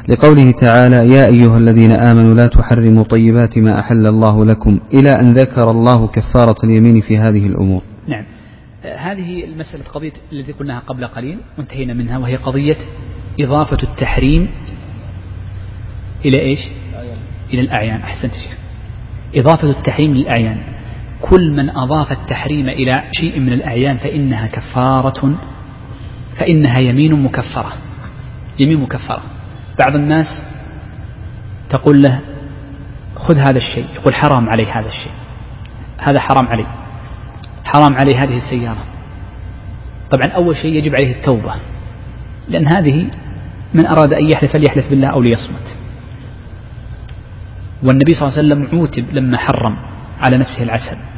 لقوله تعالى يا أيها الذين آمنوا لا تحرموا طيبات ما أحل الله لكم إلى أن ذكر الله كفارة اليمين في هذه الأمور. نعم. هذه المسألة قضية التي قلناها قبل قليل وانتهينا منها وهي قضية إضافة التحريم إلى إيش؟ إلى الأعيان. أحسنت شيخ. إضافة التحريم للأعيان. كل من أضاف التحريم إلى شيء من الأعيان فإنها كفارة فإنها يمين مكفرة يمين مكفرة. بعض الناس تقول له خذ هذا الشيء يقول حرام علي هذا الشيء. هذا حرام علي. حرام علي هذه السيارة. طبعا أول شيء يجب عليه التوبة لأن هذه من أراد أن يحلف فليحلف بالله أو ليصمت. والنبي صلى الله عليه وسلم عوتب لما حرم على نفسه العسل.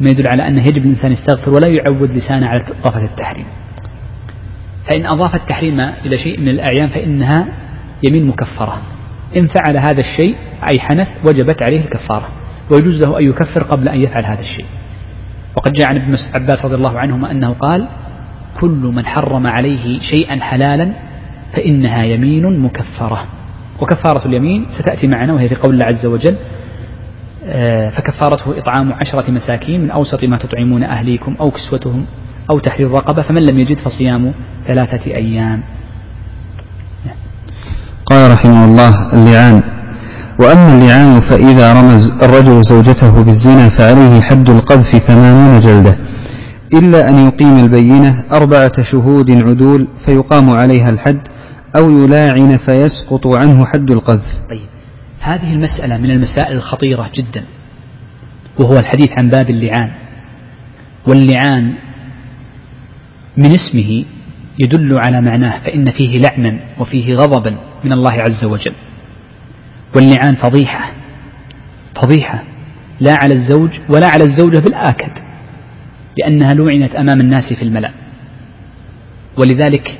ما يدل على أنه يجب الإنسان يستغفر ولا يعود لسانه على إضافة التحريم. فإن أضاف التحريم إلى شيء من الأعيان فإنها يمين مكفرة. إن فعل هذا الشيء أي حنث وجبت عليه الكفارة. ويجوز له أن يكفر قبل أن يفعل هذا الشيء. وقد جاء عن ابن عباس رضي الله عنهما أنه قال كل من حرم عليه شيئا حلالا فإنها يمين مكفرة. وكفارة اليمين ستأتي معنا وهي في قول الله عز وجل فكفارته إطعام عشرة مساكين من أوسط ما تطعمون أهليكم أو كسوتهم أو تحرير رقبة فمن لم يجد فصيام ثلاثة أيام. قال رحمه الله اللعان. وأما اللعان فإذا رمز الرجل زوجته بالزنا فعليه حد القذف ثمانون جلدة. إلا أن يقيم البينة أربعة شهود عدول فيقام عليها الحد أو يلاعن فيسقط عنه حد القذف. طيب. هذه المسألة من المسائل الخطيرة جدا وهو الحديث عن باب اللعان. واللعان من اسمه يدل على معناه فإن فيه لعنا وفيه غضبا من الله عز وجل. واللعان فضيحة فضيحة لا على الزوج ولا على الزوجة بالآكد لأنها لعنت أمام الناس في الملأ. ولذلك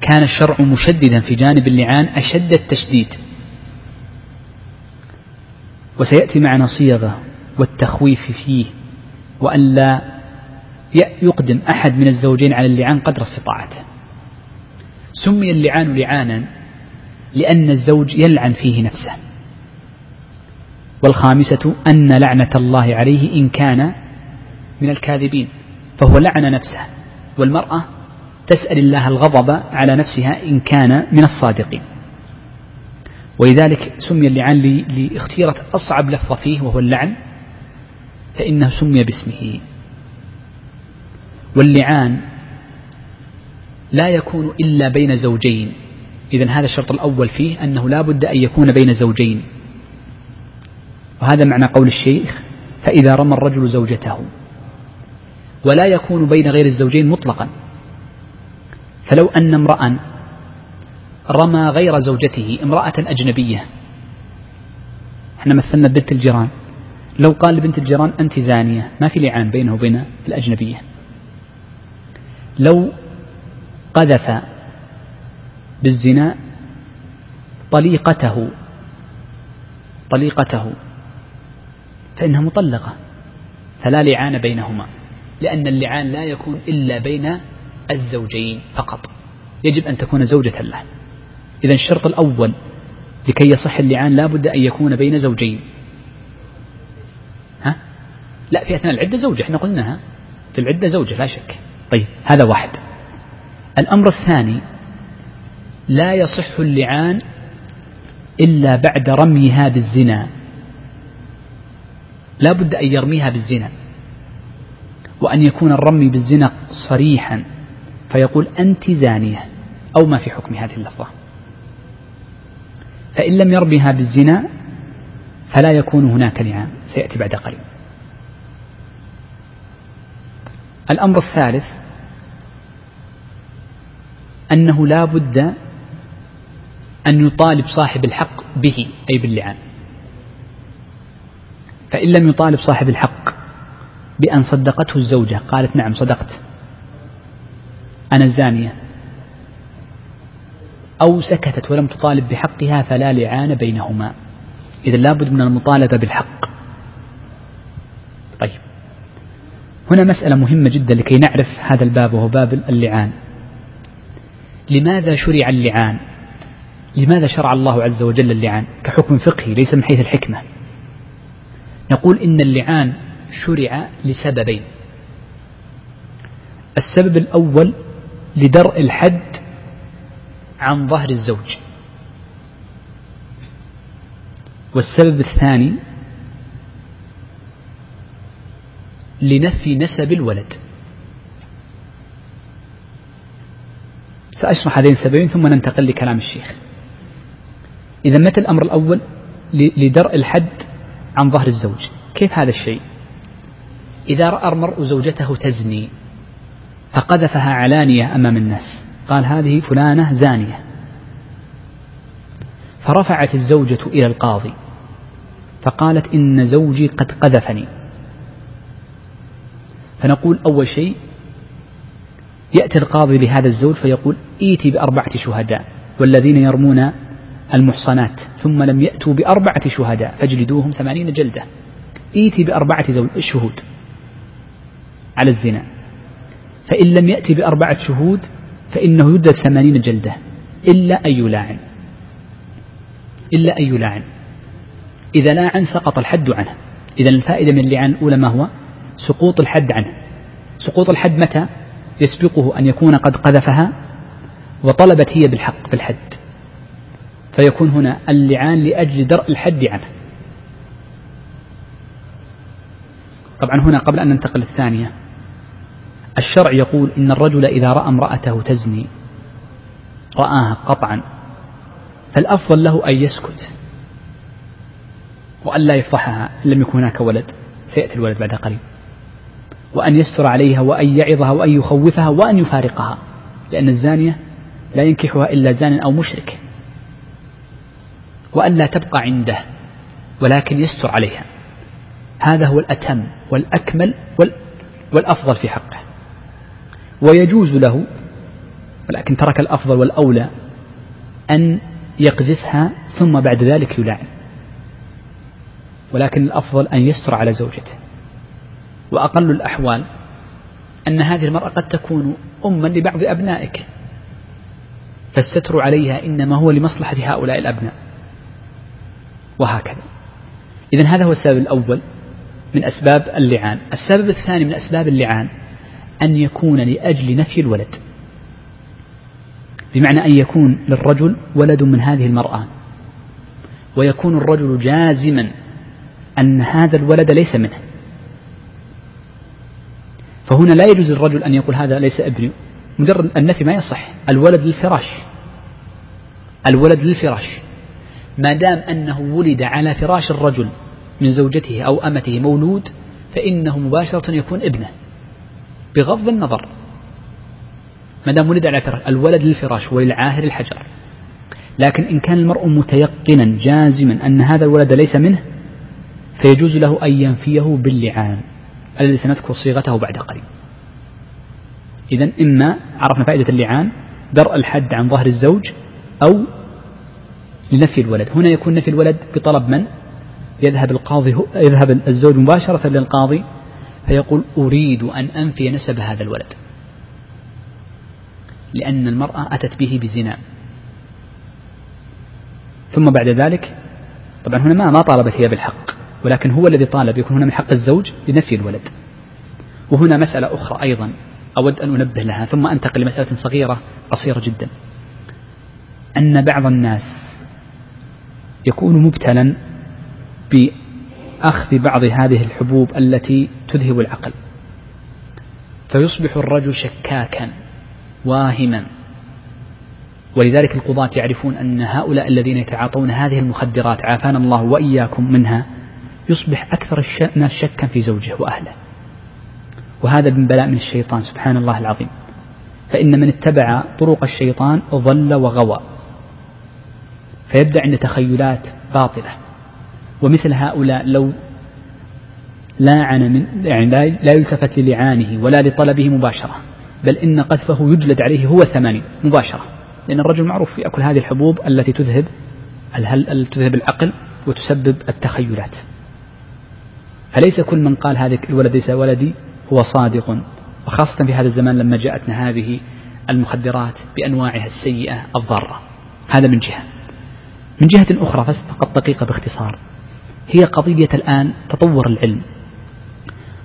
كان الشرع مشددا في جانب اللعان أشد التشديد. وسيأتي معنا صيغة والتخويف فيه وألا يقدم أحد من الزوجين على اللعان قدر استطاعته. سمي اللعان لعانا لأن الزوج يلعن فيه نفسه. والخامسة أن لعنة الله عليه إن كان من الكاذبين فهو لعن نفسه. والمرأة تسأل الله الغضب على نفسها إن كان من الصادقين. ولذلك سمي اللعان لاختيرة أصعب لفظة فيه وهو اللعن فإنه سمي باسمه. واللعان لا يكون إلا بين زوجين. إذا هذا الشرط الأول فيه أنه لا بد أن يكون بين زوجين. وهذا معنى قول الشيخ فإذا رمى الرجل زوجته. ولا يكون بين غير الزوجين مطلقا. فلو أن امرأ رمى غير زوجته امرأة أجنبية. إحنا مثلنا بنت الجيران. لو قال لبنت الجيران أنت زانية ما في لعان بينه وبين الأجنبية. لو قذف بالزنا طليقته طليقته فإنها مطلقة فلا لعان بينهما لأن اللعان لا يكون إلا بين الزوجين فقط. يجب أن تكون زوجة له. إذا الشرط الأول لكي يصح اللعان لا بد أن يكون بين زوجين. ها؟ لا في أثناء العدة زوجة إحنا قلناها في العدة زوجة لا شك. طيب هذا واحد. الأمر الثاني لا يصح اللعان إلا بعد رميها بالزنا. لا بد أن يرميها بالزنا. وأن يكون الرمي بالزنا صريحا. فيقول أنت زانية أو ما في حكم هذه اللفظة. فإن لم يرميها بالزنا فلا يكون هناك لعان سيأتي بعد قليل. الأمر الثالث أنه لا بد أن يطالب صاحب الحق به أي باللعان. فإن لم يطالب صاحب الحق بأن صدقته الزوجة قالت نعم صدقت. أنا الزانية. أو سكتت ولم تطالب بحقها فلا لعان بينهما. إذا لابد من المطالبة بالحق. طيب. هنا مسألة مهمة جدا لكي نعرف هذا الباب وهو باب اللعان. لماذا شرع اللعان؟ لماذا شرع الله عز وجل اللعان؟ كحكم فقهي ليس من حيث الحكمة. نقول إن اللعان شرع لسببين. السبب الأول لدرء الحد عن ظهر الزوج. والسبب الثاني لنفي نسب الولد. سأشرح هذين السببين ثم ننتقل لكلام الشيخ. إذا متى الأمر الأول لدرء الحد عن ظهر الزوج؟ كيف هذا الشيء؟ إذا رأى المرء زوجته تزني فقذفها علانية أمام الناس. قال هذه فلانة زانية. فرفعت الزوجة إلى القاضي فقالت إن زوجي قد قذفني. فنقول أول شيء يأتي القاضي لهذا الزوج فيقول ائتي بأربعة شهداء والذين يرمون المحصنات ثم لم يأتوا بأربعة شهداء فاجلدوهم ثمانين جلدة. ائتي بأربعة شهود على الزنا. فإن لم يأتي بأربعة شهود فإنه يدد ثمانين جلدة إلا أن يلاعن. إلا أن يلاعن. إذا لاعن سقط الحد عنه. إذا الفائدة من اللعان الأولى ما هو؟ سقوط الحد عنه. سقوط الحد متى؟ يسبقه أن يكون قد قذفها وطلبت هي بالحق بالحد فيكون هنا اللعان لأجل درء الحد عنه. طبعا هنا قبل أن ننتقل الثانية الشرع يقول إن الرجل إذا رأى امرأته تزني رآها قطعا فالأفضل له أن يسكت وأن لا يفضحها إن لم يكن هناك ولد سيأتي الولد بعد قليل. وأن يستر عليها وأن يعظها وأن يخوفها وأن يفارقها لأن الزانية لا ينكحها إلا زان أو مشرك. وأن لا تبقى عنده ولكن يستر عليها. هذا هو الأتم والأكمل والأفضل في حقه. ويجوز له ولكن ترك الأفضل والأولى أن يقذفها ثم بعد ذلك يلاعن ولكن الأفضل أن يستر على زوجته. وأقل الأحوال أن هذه المرأة قد تكون أما لبعض أبنائك فالستر عليها إنما هو لمصلحة هؤلاء الأبناء. وهكذا. إذا هذا هو السبب الأول من أسباب اللعان. السبب الثاني من أسباب اللعان أن يكون لأجل نفي الولد. بمعنى أن يكون للرجل ولد من هذه المرأة. ويكون الرجل جازما أن هذا الولد ليس منه. فهنا لا يجوز للرجل أن يقول هذا ليس ابني. مجرد النفي ما يصح. الولد للفراش. الولد للفراش. ما دام أنه ولد على فراش الرجل من زوجته أو أمته مولود فإنه مباشرة يكون ابنه. بغض النظر. ما دام ولد على فراش الولد للفراش وللعاهر الحجر. لكن إن كان المرء متيقنا جازما أن هذا الولد ليس منه فيجوز له أن ينفيه باللعان الذي سنذكر صيغته بعد قليل. إذا إما عرفنا فائدة اللعان درء الحد عن ظهر الزوج أو لنفي الولد. هنا يكون نفي الولد بطلب من؟ يذهب القاضي يذهب الزوج مباشرة للقاضي فيقول أريد أن أنفي نسب هذا الولد. لأن المرأة أتت به بزنا. ثم بعد ذلك طبعا هنا ما ما طالبت هي بالحق ولكن هو الذي طالب يكون هنا من حق الزوج لنفي الولد. وهنا مسألة أخرى أيضا أود أن أنبه لها ثم أنتقل لمسألة صغيرة قصيرة جدا. أن بعض الناس يكون مبتلا بأخذ بعض هذه الحبوب التي تذهب العقل. فيصبح الرجل شكاكا واهما. ولذلك القضاة يعرفون أن هؤلاء الذين يتعاطون هذه المخدرات عافانا الله وإياكم منها يصبح أكثر الناس شكا في زوجه وأهله. وهذا من بلاء من الشيطان سبحان الله العظيم. فإن من اتبع طرق الشيطان ضل وغوى. فيبدأ عند تخيلات باطلة. ومثل هؤلاء لو لاعن من يعني لا يلتفت للعانه ولا لطلبه مباشرة بل إن قذفه يجلد عليه هو ثمانين مباشرة. لأن الرجل معروف يأكل هذه الحبوب التي تذهب التي تذهب العقل وتسبب التخيلات. فليس كل من قال هذا الولد ليس ولدي هو صادق. وخاصة في هذا الزمان لما جاءتنا هذه المخدرات بأنواعها السيئة الضارة. هذا من جهة. من جهة أخرى فقط دقيقة باختصار. هي قضية الآن تطور العلم.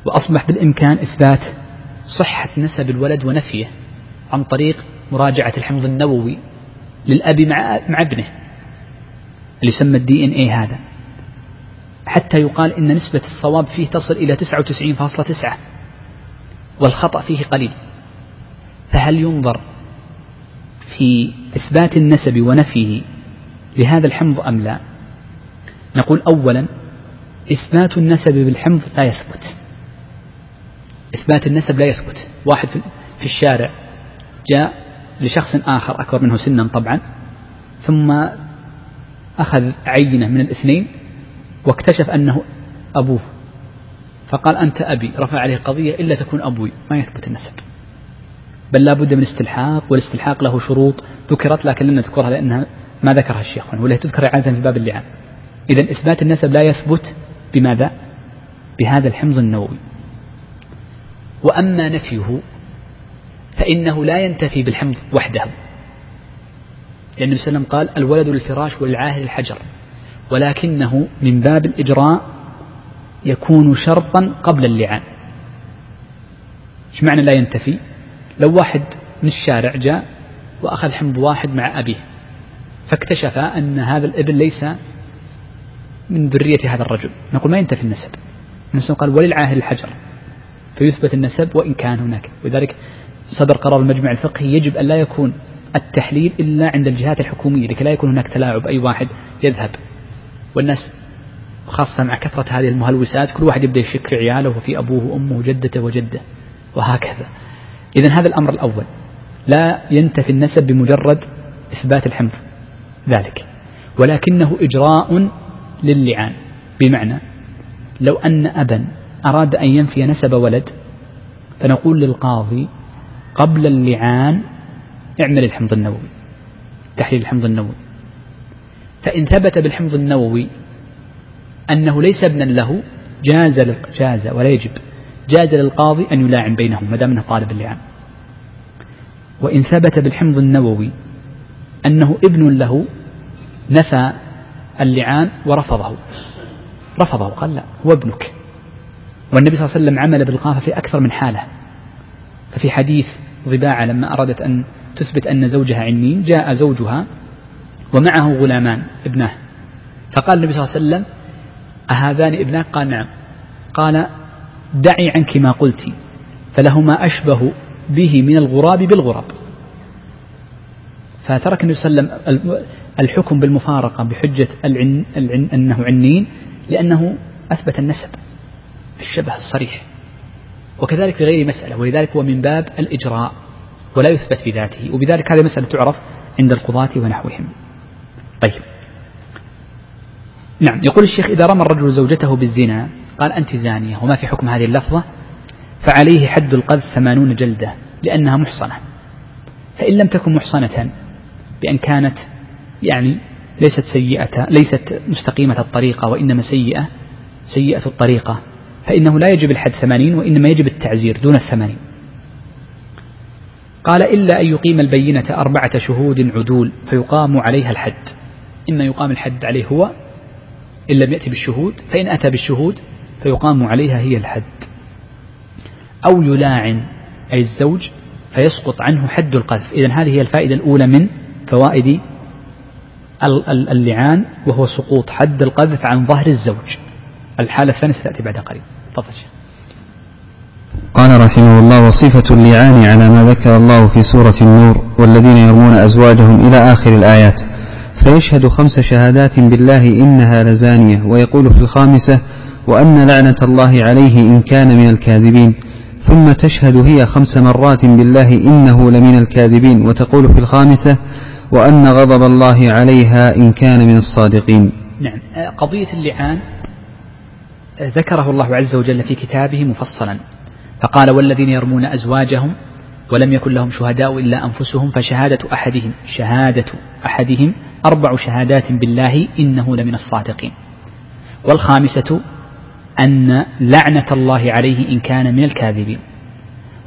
وأصبح بالإمكان إثبات صحة نسب الولد ونفيه عن طريق مراجعة الحمض النووي للأب مع مع ابنه اللي يسمى الدي ان اي هذا. حتى يقال إن نسبة الصواب فيه تصل إلى 99.9 والخطأ فيه قليل. فهل ينظر في إثبات النسب ونفيه لهذا الحمض أم لا؟ نقول أولا إثبات النسب بالحمض لا يثبت. إثبات النسب لا يثبت. واحد في الشارع جاء لشخص آخر أكبر منه سنا طبعا ثم أخذ عينة من الاثنين واكتشف أنه أبوه. فقال أنت أبي رفع عليه قضية إلا تكون أبوي. ما يثبت النسب. بل لا بد من استلحاق والاستلحاق له شروط ذكرت لكن لن نذكرها لأنها ما ذكرها الشيخ ولا تذكر عادة في باب اللعان. إذا إثبات النسب لا يثبت بماذا؟ بهذا الحمض النووي. وأما نفيه فإنه لا ينتفي بالحمض وحده. لأن النبي صلى الله عليه وسلم قال الولد للفراش وللعاهر الحجر ولكنه من باب الإجراء يكون شرطا قبل اللعان. إيش معنى لا ينتفي؟ لو واحد من الشارع جاء وأخذ حمض واحد مع أبيه فاكتشف أن هذا الابن ليس من ذرية هذا الرجل. نقول ما ينتفي النسب. النسب قال وللعاهر الحجر فيثبت النسب وإن كان هناك. ولذلك صدر قرار المجمع الفقهي يجب أن لا يكون التحليل إلا عند الجهات الحكومية لكي لا يكون هناك تلاعب أي واحد يذهب. والناس خاصة مع كثرة هذه المهلوسات كل واحد يبدأ يشك في عياله وفي أبوه وأمه وجدته وجده وهكذا. إذا هذا الأمر الأول. لا ينتفي النسب بمجرد إثبات الحمض ذلك. ولكنه إجراء للعان. بمعنى لو أن أبا أراد أن ينفي نسب ولد فنقول للقاضي قبل اللعان اعمل الحمض النووي تحليل الحمض النووي. فإن ثبت بالحمض النووي أنه ليس ابنا له جاز جاز ولا يجب جاز للقاضي أن يلاعن بينهم ما دام أنه طالب اللعان. وإن ثبت بالحمض النووي أنه ابن له نفى اللعان ورفضه. رفضه قال لا هو ابنك. والنبي صلى الله عليه وسلم عمل بالقافة في أكثر من حالة. ففي حديث ضباعة لما أرادت أن تثبت أن زوجها عنين جاء زوجها ومعه غلامان ابناه. فقال النبي صلى الله عليه وسلم أهذان ابناك قال نعم. قال دعي عنك ما قلت فلهما أشبه به من الغراب بالغراب. فترك النبي صلى الله عليه وسلم الحكم بالمفارقة بحجة العن العن أنه عنين لأنه أثبت النسب. الشبه الصريح. وكذلك في غير مسألة ولذلك هو من باب الإجراء ولا يثبت بذاته وبذلك هذه مسألة تعرف عند القضاة ونحوهم. طيب. نعم يقول الشيخ إذا رمى الرجل زوجته بالزنا قال أنت زانية وما في حكم هذه اللفظة؟ فعليه حد القذف ثمانون جلدة لأنها محصنة. فإن لم تكن محصنة بأن كانت يعني ليست سيئة ليست مستقيمة الطريقة وإنما سيئة سيئة الطريقة فإنه لا يجب الحد ثمانين وإنما يجب التعزير دون الثمانين. قال إلا أن يقيم البينة أربعة شهود عدول فيقام عليها الحد. إما يقام الحد عليه هو إن لم يأتي بالشهود فإن أتى بالشهود فيقام عليها هي الحد. أو يلاعن أي الزوج فيسقط عنه حد القذف. إذا هذه هي الفائدة الأولى من فوائد اللعان وهو سقوط حد القذف عن ظهر الزوج. الحالة الثانية ستأتي بعد قليل. تفضل قال رحمه الله وصفة اللعان على ما ذكر الله في سورة النور والذين يرمون أزواجهم إلى آخر الآيات. فيشهد خمس شهادات بالله إنها لزانية ويقول في الخامسة وأن لعنة الله عليه إن كان من الكاذبين. ثم تشهد هي خمس مرات بالله إنه لمن الكاذبين وتقول في الخامسة وأن غضب الله عليها إن كان من الصادقين. نعم. قضية اللعان ذكره الله عز وجل في كتابه مفصلا فقال والذين يرمون أزواجهم ولم يكن لهم شهداء إلا أنفسهم فشهادة أحدهم شهادة أحدهم أربع شهادات بالله إنه لمن الصادقين. والخامسة أن لعنة الله عليه إن كان من الكاذبين.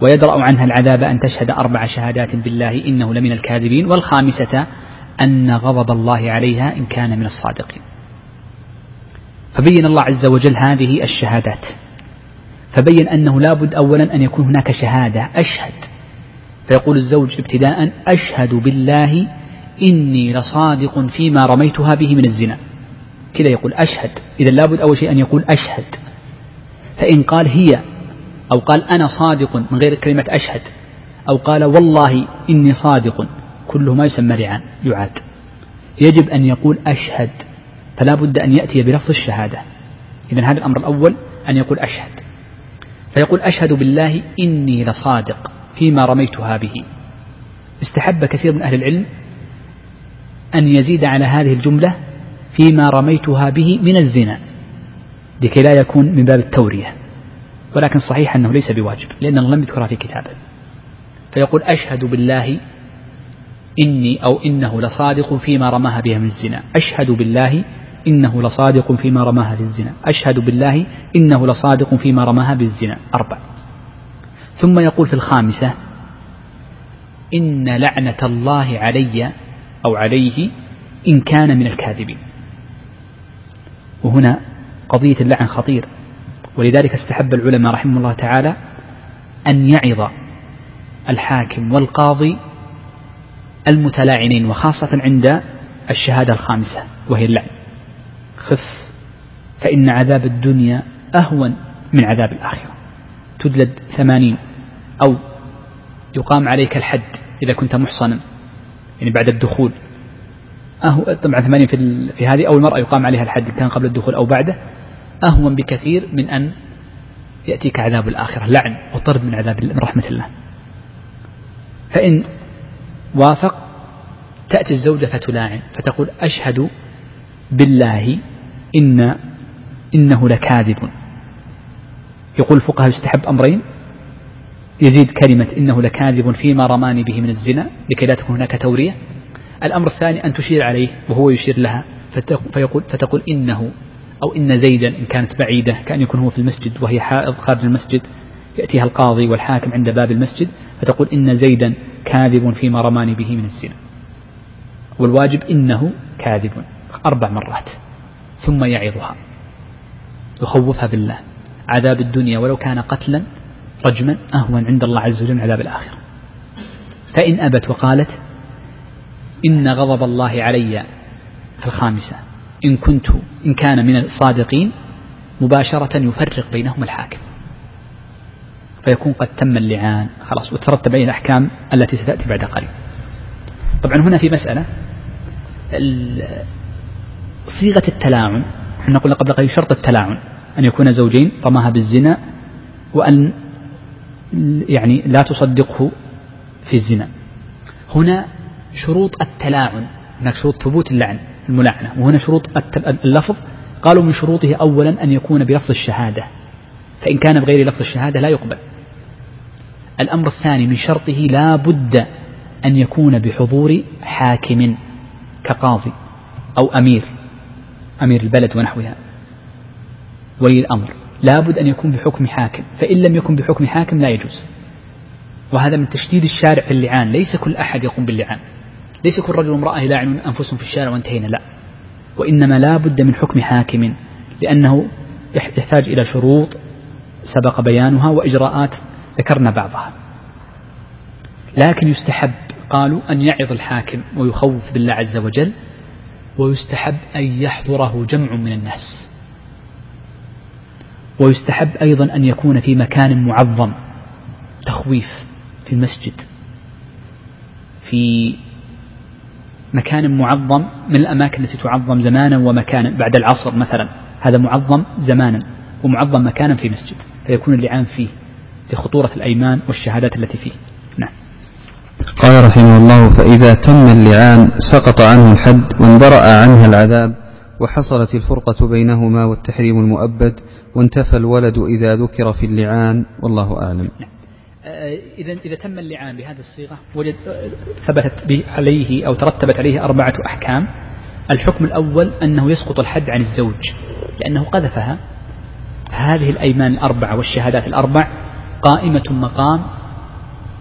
ويدرأ عنها العذاب أن تشهد أربع شهادات بالله إنه لمن الكاذبين. والخامسة أن غضب الله عليها إن كان من الصادقين. فبين الله عز وجل هذه الشهادات. فبين أنه لابد أولا أن يكون هناك شهادة. أشهد. فيقول الزوج ابتداء أشهد بالله إني لصادق فيما رميتها به من الزنا. كذا يقول أشهد. إذا لابد أول شيء أن يقول أشهد. فإن قال هي أو قال أنا صادق من غير كلمة أشهد أو قال والله إني صادق كله ما يسمى لعان يعاد. يجب أن يقول أشهد. فلا بد أن يأتي بلفظ الشهادة. إذا هذا الأمر الأول أن يقول أشهد. فيقول أشهد بالله إني لصادق فيما رميتها به. استحب كثير من أهل العلم أن يزيد على هذه الجملة فيما رميتها به من الزنا لكي لا يكون من باب التورية. ولكن صحيح أنه ليس بواجب لأنه لم يذكرها في كتابه. فيقول أشهد بالله إني أو إنه لصادق فيما رماها بها من الزنا. أشهد بالله إنه لصادق فيما رماها بالزنا. أشهد بالله إنه لصادق فيما رماها بالزنا. أربع. ثم يقول في الخامسة إن لعنة الله علي أو عليه إن كان من الكاذبين. وهنا قضية اللعن خطير. ولذلك استحب العلماء رحمه الله تعالى أن يعظ الحاكم والقاضي المتلاعنين وخاصة عند الشهادة الخامسة وهي اللعن. خف فإن عذاب الدنيا أهون من عذاب الآخرة. تجلد ثمانين أو يقام عليك الحد إذا كنت محصنا يعني بعد الدخول. أهو طبعا ثمانين في, في هذه أو المرأة يقام عليها الحد كان قبل الدخول أو بعده أهون بكثير من أن يأتيك عذاب الآخرة لعن وطرد من عذاب من رحمة الله. فإن وافق تأتي الزوجة فتلاعن فتقول أشهد بالله إن إنه لكاذب. يقول الفقهاء يستحب أمرين؟ يزيد كلمة إنه لكاذب فيما رماني به من الزنا لكي لا تكون هناك تورية. الأمر الثاني أن تشير عليه وهو يشير لها فيقول فتقول إنه أو إن زيدا إن كانت بعيدة كأن يكون هو في المسجد وهي حائض خارج المسجد يأتيها القاضي والحاكم عند باب المسجد فتقول إن زيدا كاذب فيما رماني به من الزنا. والواجب إنه كاذب أربع مرات. ثم يعظها. يخوفها بالله. عذاب الدنيا ولو كان قتلا رجما أهون عند الله عز وجل عذاب الآخرة. فإن أبت وقالت إن غضب الله علي في الخامسة. إن كنت إن كان من الصادقين مباشرة يفرق بينهم الحاكم. فيكون قد تم اللعان. خلاص وترتب عليه الأحكام التي ستأتي بعد قليل. طبعا هنا في مسألة صيغة التلاعن إحنا قلنا قبل قليل شرط التلاعن أن يكون زوجين رماها بالزنا وأن يعني لا تصدقه في الزنا. هنا شروط التلاعن هناك شروط ثبوت اللعن الملاعنة وهنا شروط اللفظ قالوا من شروطه أولا أن يكون بلفظ الشهادة فإن كان بغير لفظ الشهادة لا يقبل. الأمر الثاني من شرطه لا بد أن يكون بحضور حاكم كقاضي أو أمير. أمير البلد ونحوها. ولي الأمر. لابد أن يكون بحكم حاكم. فإن لم يكن بحكم حاكم لا يجوز. وهذا من تشديد الشارع في اللعان. ليس كل أحد يقوم باللعان. ليس كل رجل وامرأة يلاعنون أنفسهم في الشارع وانتهينا. لا. وإنما لا بد من حكم حاكم. لأنه يحتاج إلى شروط سبق بيانها وإجراءات ذكرنا بعضها. لكن يستحب قالوا أن يعظ الحاكم ويخوف بالله عز وجل ويستحب أن يحضره جمع من الناس. ويستحب أيضا أن يكون في مكان معظم تخويف في المسجد في مكان معظم من الأماكن التي تعظم زمانا ومكانا بعد العصر مثلا. هذا معظم زمانا ومعظم مكانا في مسجد فيكون اللعان فيه لخطورة الأيمان والشهادات التي فيه. نعم. قال رحمه الله فإذا تم اللعان سقط عنه الحد واندرأ عنها العذاب وحصلت الفرقة بينهما والتحريم المؤبد وانتفى الولد إذا ذكر في اللعان والله أعلم. آه، إذا إذا تم اللعان بهذه الصيغة وجد ثبتت عليه أو ترتبت عليه أربعة أحكام الحكم الأول أنه يسقط الحد عن الزوج لأنه قذفها هذه الأيمان الأربعة والشهادات الأربع قائمة مقام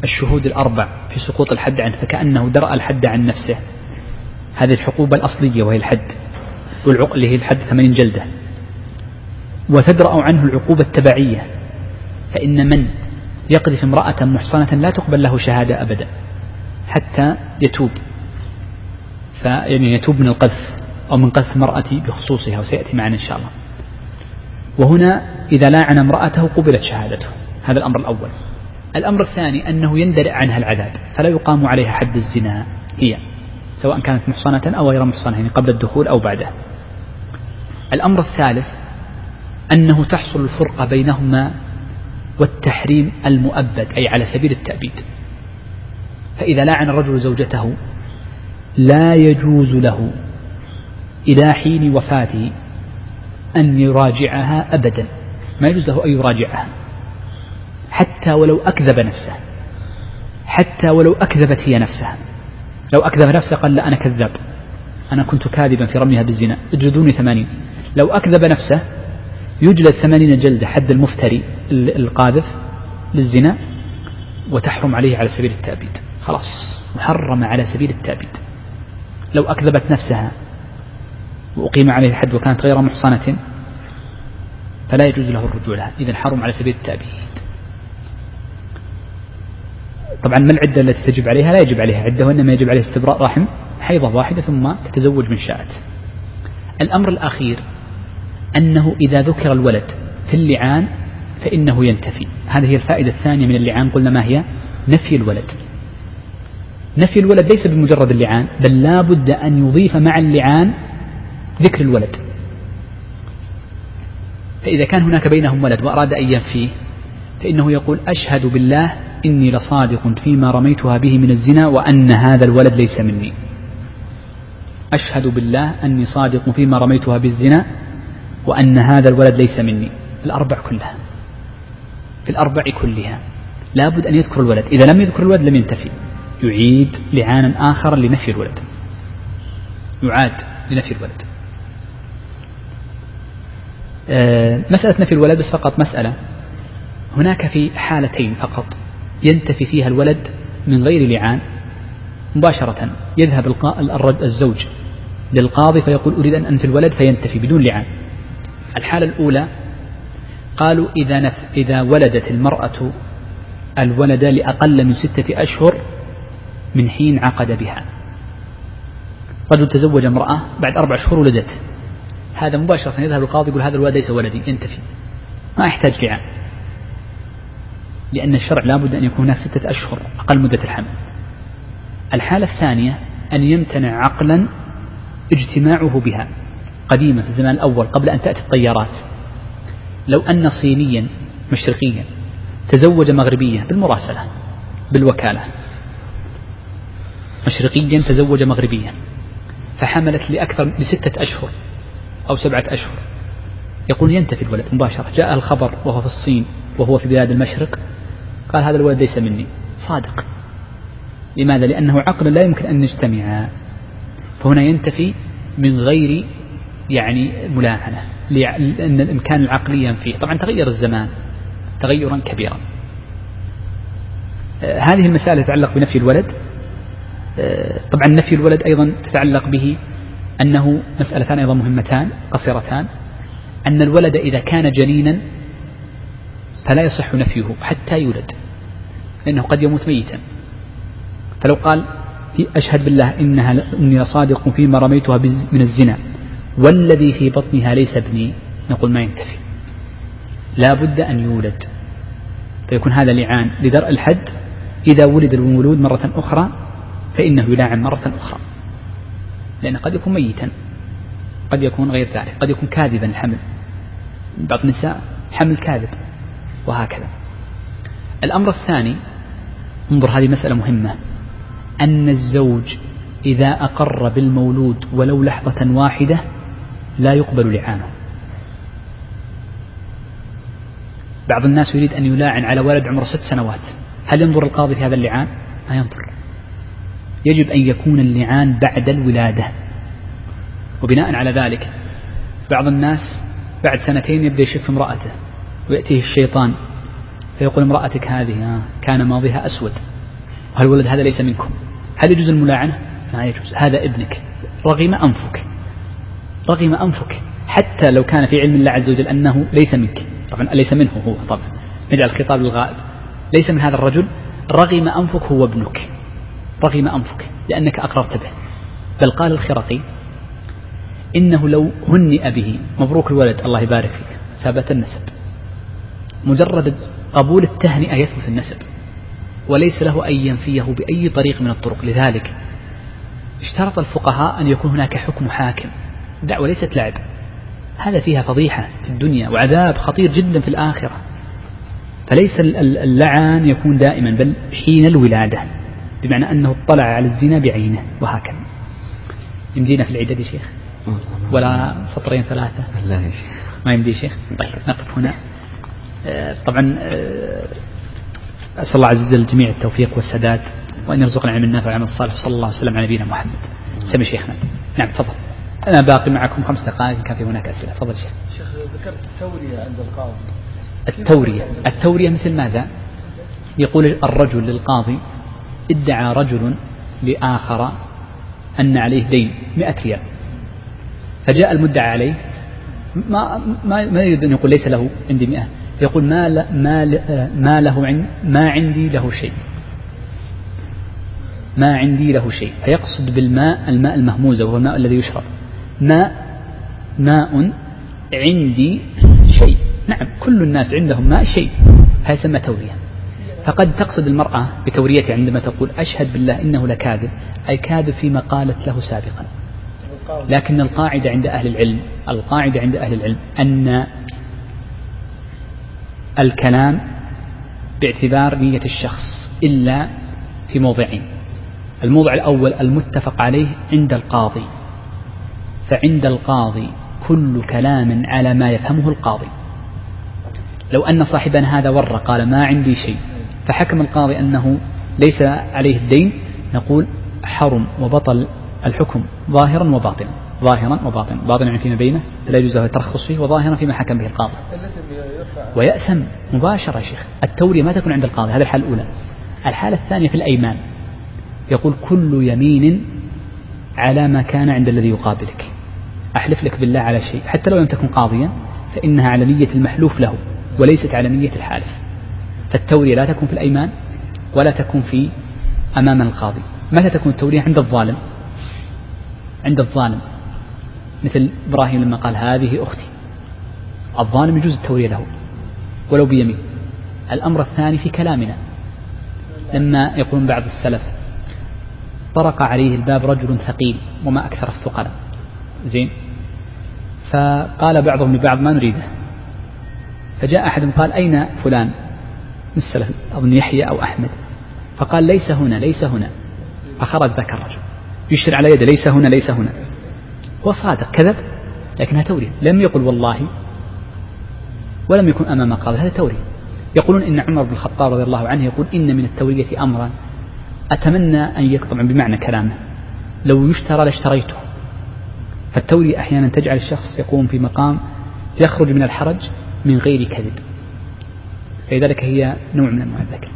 الشهود الأربع في سقوط الحد عنه فكأنه درأ الحد عن نفسه. هذه الحقوبة الأصلية وهي الحد والعقل هي الحد ثمانين جلدة. وتدرأ عنه العقوبة التبعية فإن من يقذف امرأة محصنة لا تقبل له شهادة أبدا حتى يتوب. فيعني يتوب من القذف أو من قذف المرأة بخصوصها وسيأتي معنا إن شاء الله. وهنا إذا لاعن امرأته قبلت شهادته هذا الأمر الأول. الأمر الثاني أنه يندرئ عنها العذاب فلا يقام عليها حد الزنا هي سواء كانت محصنة أو غير محصنة يعني قبل الدخول أو بعده. الأمر الثالث أنه تحصل الفرقة بينهما والتحريم المؤبد أي على سبيل التأبيد. فإذا لاعن الرجل زوجته لا يجوز له إلى حين وفاته أن يراجعها أبدا ما يجوز له أن يراجعها. حتى ولو أكذب نفسه. حتى ولو أكذبت هي نفسها. لو أكذب نفسه قال لا أنا كذاب. أنا كنت كاذبا في رميها بالزنا. اجلدوني ثمانين. لو أكذب نفسه يجلد ثمانين جلدة حد المفتري القاذف للزنا وتحرم عليه على سبيل التأبيد. خلاص محرمة على سبيل التأبيد. لو أكذبت نفسها وأقيم عليه الحد وكانت غير محصنة فلا يجوز له الرجوع لها. إذا حرم على سبيل التأبيد. طبعا ما العدة التي تجب عليها؟ لا يجب عليها. عدة وإنما يجب عليها استبراء رحم حيضة واحدة ثم تتزوج من شاءت الأمر الأخير أنه إذا ذكر الولد في اللعان فإنه ينتفي. هذه هي الفائدة الثانية من اللعان قلنا ما هي؟ نفي الولد. نفي الولد ليس بمجرد اللعان بل لا بد أن يضيف مع اللعان ذكر الولد. فإذا كان هناك بينهم ولد وأراد أن ينفيه فإنه يقول أشهد بالله إني لصادق فيما رميتها به من الزنا وأن هذا الولد ليس مني. أشهد بالله أني صادق فيما رميتها بالزنا وأن هذا الولد ليس مني. الأربع كلها. في الأربع كلها. لابد أن يذكر الولد. إذا لم يذكر الولد لم ينتفي. يعيد لعانا آخر لنفي الولد. يعاد لنفي الولد. آه، مسألة نفي الولد بس فقط مسألة. هناك في حالتين فقط. ينتفي فيها الولد من غير لعان مباشرة يذهب الزوج للقاضي فيقول أريد أن أنفي الولد فينتفي بدون لعان. الحالة الأولى قالوا إذا نف إذا ولدت المرأة الولد لأقل من ستة أشهر من حين عقد بها. رجل تزوج امرأة بعد أربع شهور ولدت. هذا مباشرة يذهب القاضي يقول هذا الولد ليس ولدي ينتفي. ما يحتاج لعان. لأن الشرع لابد أن يكون هناك ستة أشهر أقل مدة الحمل. الحالة الثانية أن يمتنع عقلا اجتماعه بها. قديما في الزمان الأول قبل أن تأتي الطيارات. لو أن صينيا مشرقيا تزوج مغربية بالمراسلة بالوكالة. مشرقيا تزوج مغربيا. فحملت لأكثر لستة أشهر أو سبعة أشهر. يقول ينتفي الولد مباشرة. جاء الخبر وهو في الصين وهو في بلاد المشرق قال هذا الولد ليس مني. صادق. لماذا؟ لأنه عقل لا يمكن أن نجتمع. فهنا ينتفي من غير يعني ملاعنة لأن الإمكان العقلي ينفيه طبعا تغير الزمان تغيرا كبيرا. آه، هذه المسألة تتعلق بنفي الولد. آه، طبعا نفي الولد أيضا تتعلق به أنه مسألتان أيضا مهمتان قصيرتان. أن الولد إذا كان جنينا فلا يصح نفيه حتى يولد. لأنه قد يموت ميتا. فلو قال أشهد بالله إنها إني صادق فيما رميتها من الزنا. والذي في بطنها ليس ابني. نقول ما ينتفي. لا بد أن يولد. فيكون هذا لعان لدرء الحد. إذا ولد المولود مرة أخرى فإنه يلاعن مرة أخرى. لأنه قد يكون ميتا. قد يكون غير ذلك. قد يكون كاذبا الحمل. بعض النساء حمل كاذب. وهكذا. الأمر الثاني انظر هذه مسألة مهمة. أن الزوج إذا أقر بالمولود ولو لحظة واحدة لا يقبل لعانه. بعض الناس يريد أن يلاعن على ولد عمره ست سنوات. هل ينظر القاضي في هذا اللعان؟ ما ينظر. يجب أن يكون اللعان بعد الولادة. وبناء على ذلك بعض الناس بعد سنتين يبدأ يشف امرأته ويأتيه الشيطان فيقول امرأتك هذه كان ماضيها أسود. وهل الولد هذا ليس منكم؟ هل يجوز الملاعنة؟ ما يجوز. هذا ابنك. رغم أنفك. رغم أنفك. حتى لو كان في علم الله عز وجل أنه ليس منك. طبعا ليس منه هو؟ طبعا نجعل الخطاب للغائب. ليس من هذا الرجل. رغم أنفك هو ابنك. رغم أنفك. لأنك أقررت به. بل قال الخرقي إنه لو هنئ به مبروك الولد الله يبارك فيك. ثبت النسب. مجرد قبول التهنئة يثبت النسب وليس له أن ينفيه بأي طريق من الطرق. لذلك اشترط الفقهاء أن يكون هناك حكم حاكم دعوة ليست لعب. هذا فيها فضيحة في الدنيا وعذاب خطير جدا في الآخرة. فليس اللعان يكون دائما بل حين الولادة بمعنى أنه اطلع على الزنا بعينه وهكذا. يمدينا في العدد يا شيخ؟ ولا سطرين ثلاثة؟ لا يا شيخ. ما يمدي شيخ؟ طيب نقف هنا. طبعا آه، أسأل الله عز وجل الجميع التوفيق والسداد وأن يرزقنا العلم النافع والعمل الصالح صلى الله وسلم على نبينا محمد. سمي شيخنا. نعم تفضل. أنا باقي معكم خمس دقائق كان في هناك أسئلة. تفضل شيخ. شيخ ذكرت التورية عند القاضي. التورية. التورية مثل ماذا؟ يقول الرجل للقاضي ادعى رجل لآخر أن عليه دين مئة ريال. فجاء المدعى عليه ما ما ما يريد أن يقول ليس له عندي مئة. يقول ما ما ما له عند ما عندي له شيء. ما عندي له شيء. فيقصد بالماء الماء المهموز وهو الماء الذي يشرب. ماء ماء عندي شيء. نعم كل الناس عندهم ماء شيء. هذا يسمى تورية فقد تقصد المرأة بتوريته عندما تقول أشهد بالله إنه لكاذب. أي كاذب فيما قالت له سابقا. لكن القاعدة عند أهل العلم القاعدة عند أهل العلم أن الكلام باعتبار نية الشخص إلا في موضعين. الموضع الأول المتفق عليه عند القاضي. فعند القاضي كل كلام على ما يفهمه القاضي. لو أن صاحبنا هذا ور قال ما عندي شيء. فحكم القاضي أنه ليس عليه الدين نقول حرم وبطل الحكم ظاهرا وباطنا. ظاهرا وباطنا. باطنا يعني فيما بينه فلا يجوز له الترخص فيه وظاهرا فيما حكم به القاضي. ويأثم مباشرة يا شيخ التورية ما تكون عند القاضي هذه الحالة الأولى. الحالة الثانية في الأيمان. يقول كل يمين على ما كان عند الذي يقابلك. أحلف لك بالله على شيء. حتى لو لم تكن قاضيا فإنها على نية المحلوف له وليست على نية الحالف. فالتورية لا تكون في الأيمان ولا تكون في أمام القاضي. متى تكون التورية؟ عند الظالم. عند الظالم. مثل إبراهيم لما قال هذه أختي. الظالم يجوز التورية له ولو بيمين. الأمر الثاني في كلامنا. لما يقولون بعض السلف طرق عليه الباب رجل ثقيل وما أكثر الثقلاء زين. فقال بعضهم لبعض ما نريده. فجاء أحد قال أين فلان؟ من السلف أظن يحيى أو أحمد. فقال ليس هنا ليس هنا. فخرج ذاك الرجل. يشير على يده ليس هنا ليس هنا. هو صادق كذب لكنها تورية لم يقل والله ولم يكن أمام قاضي. هذا تورية يقولون إن عمر بن الخطاب رضي الله عنه يقول إن من التورية أمرا أتمنى أن يكتب بمعنى كلامه. لو يشترى لاشتريته. فالتورية أحيانا تجعل الشخص يقوم في مقام يخرج من الحرج من غير كذب. فلذلك هي نوع من أنواع الذكر.